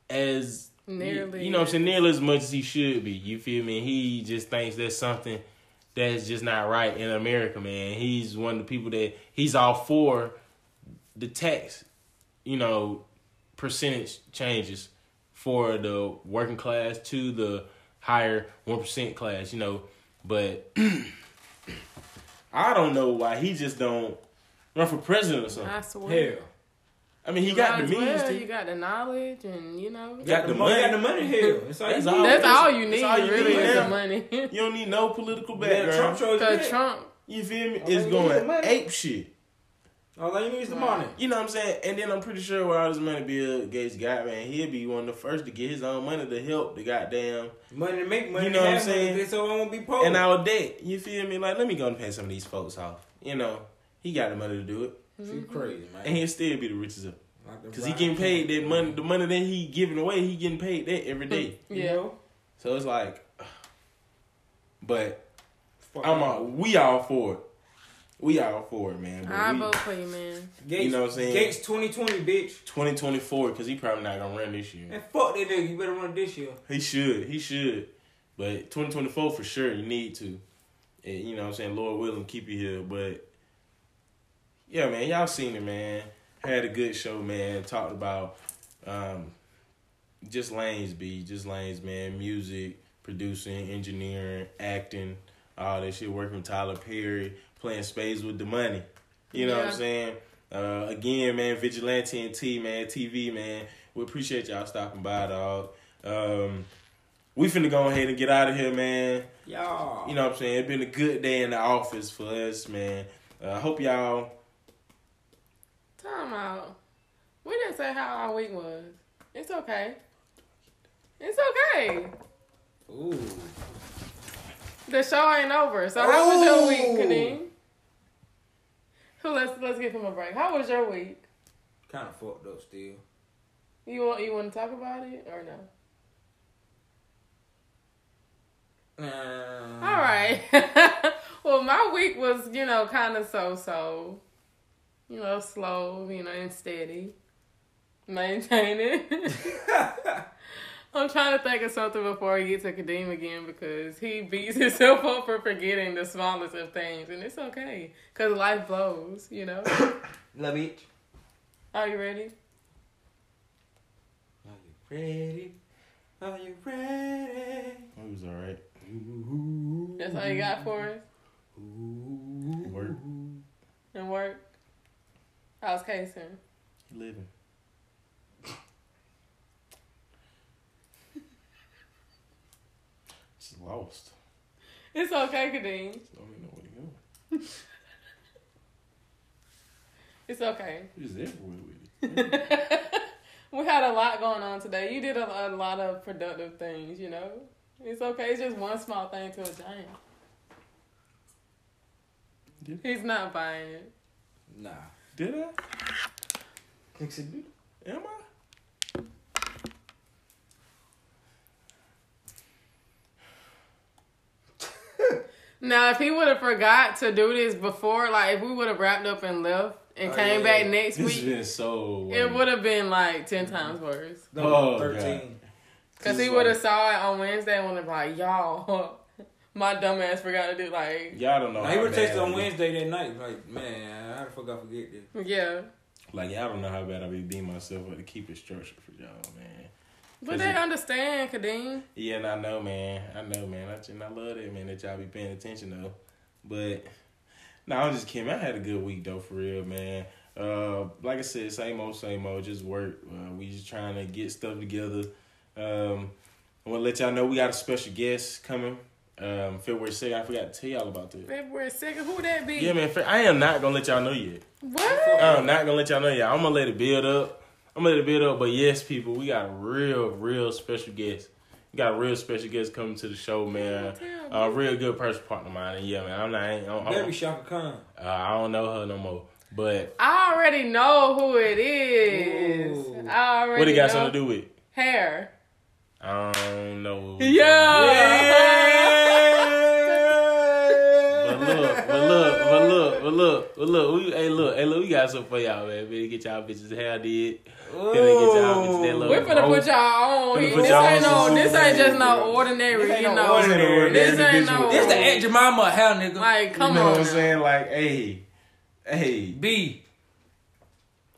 [SPEAKER 1] as
[SPEAKER 2] Nearly
[SPEAKER 1] you know I'm saying, nearly as much as he should be. You feel me? He just thinks that's something that's just not right in America, man. He's one of the people that he's all for the tax, you know, percentage changes for the working class to the higher one percent class, you know. But I don't know why he just don't run for president or something.
[SPEAKER 2] I swear.
[SPEAKER 3] Hell.
[SPEAKER 1] I mean, he
[SPEAKER 2] You
[SPEAKER 1] got the means
[SPEAKER 2] well.
[SPEAKER 1] to.
[SPEAKER 2] You got the knowledge, and you know.
[SPEAKER 1] Got the
[SPEAKER 3] mo-
[SPEAKER 1] money.
[SPEAKER 3] got the money. Hell, that's all.
[SPEAKER 1] That's
[SPEAKER 3] you
[SPEAKER 1] all.
[SPEAKER 3] need.
[SPEAKER 2] That's
[SPEAKER 1] That's-
[SPEAKER 2] all you need,
[SPEAKER 1] all you
[SPEAKER 2] really,
[SPEAKER 1] need
[SPEAKER 2] is
[SPEAKER 1] now.
[SPEAKER 2] the money.
[SPEAKER 1] You don't need no political
[SPEAKER 3] Yeah,
[SPEAKER 1] background.
[SPEAKER 3] Trump chose
[SPEAKER 2] Cause
[SPEAKER 3] it.
[SPEAKER 2] Trump,
[SPEAKER 1] You feel me?
[SPEAKER 3] All
[SPEAKER 1] It's
[SPEAKER 3] you need
[SPEAKER 1] going
[SPEAKER 3] is the money.
[SPEAKER 1] ape shit.
[SPEAKER 3] All you need is the money.
[SPEAKER 1] You know what I'm saying? And then I'm pretty sure where all this money Bill uh, Gates got, man, he'll be one of the first to get his own money to help the goddamn
[SPEAKER 3] Money to make money.
[SPEAKER 1] You know what I'm
[SPEAKER 3] have money,
[SPEAKER 1] saying?
[SPEAKER 3] So I won't be poor.
[SPEAKER 1] and our debt. You feel me? Like, let me go and pay some of these folks off. You know, he got the money to do it,
[SPEAKER 3] You mm-hmm. crazy, man.
[SPEAKER 1] and he'll still be the richest of. Cause he getting paid that money, the money that he giving away, he getting paid that every day. Mm-hmm.
[SPEAKER 3] You
[SPEAKER 2] yeah.
[SPEAKER 3] know?
[SPEAKER 1] So it's like, but
[SPEAKER 3] Fuck
[SPEAKER 1] I'm all, we all for it. We all for it, man. But
[SPEAKER 2] I
[SPEAKER 1] we,
[SPEAKER 2] vote for you, man.
[SPEAKER 3] Gates,
[SPEAKER 1] You know what I'm saying?
[SPEAKER 3] Gates 2020, bitch.
[SPEAKER 1] 2024, because he probably not gonna run this year.
[SPEAKER 3] And fuck that nigga. You better run this year.
[SPEAKER 1] He should. He should. But 2024 for sure, you need to. And, you know what I'm saying? Lord willing, keep you here. But yeah, man, y'all seen it, man. Had a good show, man. Talked about um, just lanes, B. Just lanes, man. Music, producing, engineering, acting, all that shit. Working with Tyler Perry, playing spades with the money. You know what I'm saying? Uh, again, man, Vigilante and T, man, TV, man. We appreciate y'all stopping by, dog. Um, we finna go ahead and get out of here, man.
[SPEAKER 3] Y'all.
[SPEAKER 1] You know what I'm saying? It's been a good day in the office for us, man. I uh, hope y'all.
[SPEAKER 2] Time out. We didn't say how our week was. It's okay. It's okay.
[SPEAKER 3] Ooh.
[SPEAKER 2] The show ain't over. So how was your week. Kadeem? Who let's let's give him a break. How was your week?
[SPEAKER 3] Kind of fucked up still.
[SPEAKER 2] You want you want to talk about it or no?
[SPEAKER 3] Uh,
[SPEAKER 2] All right. well, my week was, you know, kind of so so. You know, slow, you know, and steady. Maintaining. I'm trying to think of something before I get to Kadeem again because he beats himself up for forgetting the smallest of things, and it's okay because life blows, you know.
[SPEAKER 3] Love it.
[SPEAKER 2] Are you ready?
[SPEAKER 3] Are you ready? Are you ready?
[SPEAKER 1] I was alright.
[SPEAKER 2] That's all you got for us?
[SPEAKER 1] Work.
[SPEAKER 2] And work? How's Kason?
[SPEAKER 1] Living. Just lost.
[SPEAKER 2] It's okay, Kadeem.
[SPEAKER 1] Don't even know where to go.
[SPEAKER 2] It's okay.
[SPEAKER 1] He's everywhere with it.
[SPEAKER 2] we had a lot going on today. You did a, a lot of productive things, you know? It's okay. It's just one small thing to a giant.
[SPEAKER 1] Did-
[SPEAKER 2] He's not buying it.
[SPEAKER 3] Nah.
[SPEAKER 1] Did I?
[SPEAKER 3] Kicks it good.
[SPEAKER 1] Am I?
[SPEAKER 2] Now, if he would have forgot to do this before, like if we would have wrapped up and left and
[SPEAKER 3] Oh,
[SPEAKER 2] came
[SPEAKER 3] yeah.
[SPEAKER 2] back next
[SPEAKER 1] This
[SPEAKER 2] week,
[SPEAKER 1] been so.
[SPEAKER 2] it would have been like 10 times worse.
[SPEAKER 1] Oh,
[SPEAKER 3] 13.
[SPEAKER 2] Because he would have saw it on Wednesday and would have like, y'all, my dumb ass forgot to do like,
[SPEAKER 1] Y'all don't know.
[SPEAKER 3] Now,
[SPEAKER 1] how
[SPEAKER 3] he would have
[SPEAKER 1] bad
[SPEAKER 3] on Wednesday that night. Like, man, how the fuck I forget this?
[SPEAKER 2] yeah.
[SPEAKER 1] Like y'all don't know how bad I be beating myself up to keep it structured for y'all, man.
[SPEAKER 2] But they
[SPEAKER 1] it-
[SPEAKER 2] understand, Kadeem.
[SPEAKER 1] Yeah, and I know, man. I know, man. I, and I love that, man, that y'all be paying attention, though. But, no, I'm just kidding. I had a good week, though, for real, man. Uh, like I said, same old, same old, just work. Uh, we just trying to get stuff together. Um, I want to let y'all know we got a special guest coming um, February 2nd. I forgot to tell y'all about that.
[SPEAKER 2] February 2nd, who that be?
[SPEAKER 1] Yeah, man. Fe- I am not going to let y'all know yet.
[SPEAKER 2] What?
[SPEAKER 1] I'm not going to let y'all know yet. I'm going to let it build up. I'm going to let it build up. But, yes, people, we got a real, real special guest. We got a real special guest coming to the show, man. A real good personal partner of mine. And yeah, man, I'm not. I, ain't- I'm, I'm,
[SPEAKER 3] be Chaka Khan.
[SPEAKER 1] uh, I don't know her no more. But
[SPEAKER 2] I already know who it is.
[SPEAKER 3] Ooh.
[SPEAKER 2] I already
[SPEAKER 1] what it got
[SPEAKER 2] know.
[SPEAKER 1] something to do with?
[SPEAKER 2] Hair.
[SPEAKER 1] I don't know.
[SPEAKER 2] Yeah.
[SPEAKER 1] But look, but look, but look, but look, we, hey, look, hey, look, we got something for y'all, man. Better get y'all bitches hair did. Better get y'all bitches that little.
[SPEAKER 2] We're finna put
[SPEAKER 1] roll.
[SPEAKER 2] y'all on.
[SPEAKER 1] Finna
[SPEAKER 2] This
[SPEAKER 1] put y'all
[SPEAKER 2] ain't
[SPEAKER 1] on
[SPEAKER 2] no. This ain't just no ordinary.
[SPEAKER 3] This ain't
[SPEAKER 2] You
[SPEAKER 3] no
[SPEAKER 2] know.
[SPEAKER 3] ordinary
[SPEAKER 2] This ain't
[SPEAKER 1] individual.
[SPEAKER 2] no.
[SPEAKER 3] This the Aunt Jemima hair, nigga.
[SPEAKER 2] Like, come
[SPEAKER 1] you know
[SPEAKER 2] on.
[SPEAKER 1] what I'm saying? Like, hey, hey.
[SPEAKER 3] B.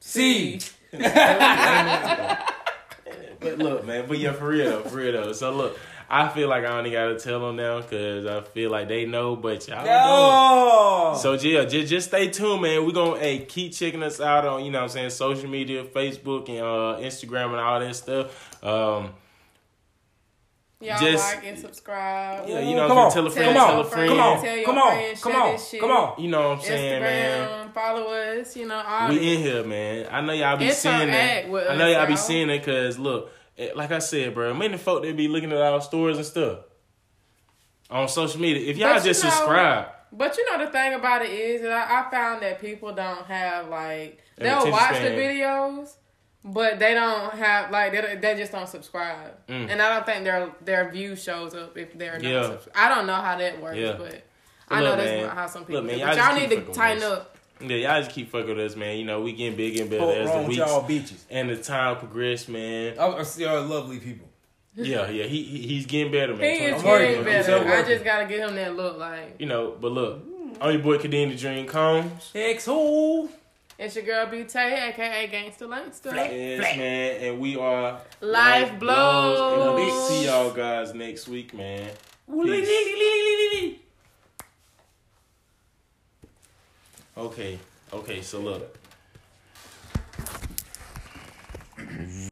[SPEAKER 3] C.
[SPEAKER 1] But look, man, but yeah, for real, though, for real though. So look, I feel like I only gotta tell them now because I feel like they know, but y'all don't.
[SPEAKER 3] Oh.
[SPEAKER 1] So yeah, just just stay tuned, man. We gonna hey keep checking us out on you know what I'm saying social media, Facebook and uh, Instagram and all that stuff. Um,
[SPEAKER 2] Y'all
[SPEAKER 1] Just-
[SPEAKER 2] like and subscribe.
[SPEAKER 1] yeah, you know,
[SPEAKER 3] Come
[SPEAKER 1] if
[SPEAKER 3] on.
[SPEAKER 1] you tell a friend,
[SPEAKER 3] Come on.
[SPEAKER 1] tell a friend.
[SPEAKER 3] Come on.
[SPEAKER 2] Tell your
[SPEAKER 3] Come on.
[SPEAKER 2] friends,
[SPEAKER 3] Come on.
[SPEAKER 2] shit.
[SPEAKER 3] Come on.
[SPEAKER 1] You know what I'm saying,
[SPEAKER 2] Instagram,
[SPEAKER 1] man.
[SPEAKER 2] follow us. You know, all
[SPEAKER 1] We in here, man. I know y'all be seeing
[SPEAKER 2] Interact
[SPEAKER 1] that. I know y'all be seeing it because look, like I said, bro, many folk they be looking at our stories and stuff on social media. If y'all
[SPEAKER 2] But you
[SPEAKER 1] just
[SPEAKER 2] know-
[SPEAKER 1] subscribe,
[SPEAKER 2] But you know the thing about it is that I, I found that people don't have like they'll watch the videos, but they don't have like they, they just don't subscribe,
[SPEAKER 1] Mm.
[SPEAKER 2] and I don't think their their view shows up if they're not.
[SPEAKER 1] Yeah.
[SPEAKER 2] I don't know how that works,
[SPEAKER 1] Yeah.
[SPEAKER 2] but
[SPEAKER 1] But
[SPEAKER 2] I know that's
[SPEAKER 1] man.
[SPEAKER 2] how some people.
[SPEAKER 1] Look, man,
[SPEAKER 2] do.
[SPEAKER 1] y'all
[SPEAKER 2] y'all need to tighten up.
[SPEAKER 1] Yeah, y'all just keep fucking with us, man. You know, we getting bigger and better
[SPEAKER 3] What's
[SPEAKER 1] as the
[SPEAKER 3] with
[SPEAKER 1] weeks
[SPEAKER 3] y'all bitches?
[SPEAKER 1] and the time progress, man.
[SPEAKER 3] I, I see y'all lovely people.
[SPEAKER 1] Yeah, yeah, he, he he's getting better, man.
[SPEAKER 2] He is
[SPEAKER 3] I'm
[SPEAKER 1] Twenty-
[SPEAKER 3] working.
[SPEAKER 2] getting better.
[SPEAKER 3] still
[SPEAKER 2] I just gotta get him that look like.
[SPEAKER 1] You know, but look, I'm your boy Kadeem the Dream Combs.
[SPEAKER 3] X who?
[SPEAKER 2] It's your girl B Tay, aka Gangsta Langster.
[SPEAKER 1] Yes, man, and we are
[SPEAKER 2] Life
[SPEAKER 1] And
[SPEAKER 2] blows.
[SPEAKER 1] we'll see y'all guys next week, man. Okay. Okay. So look.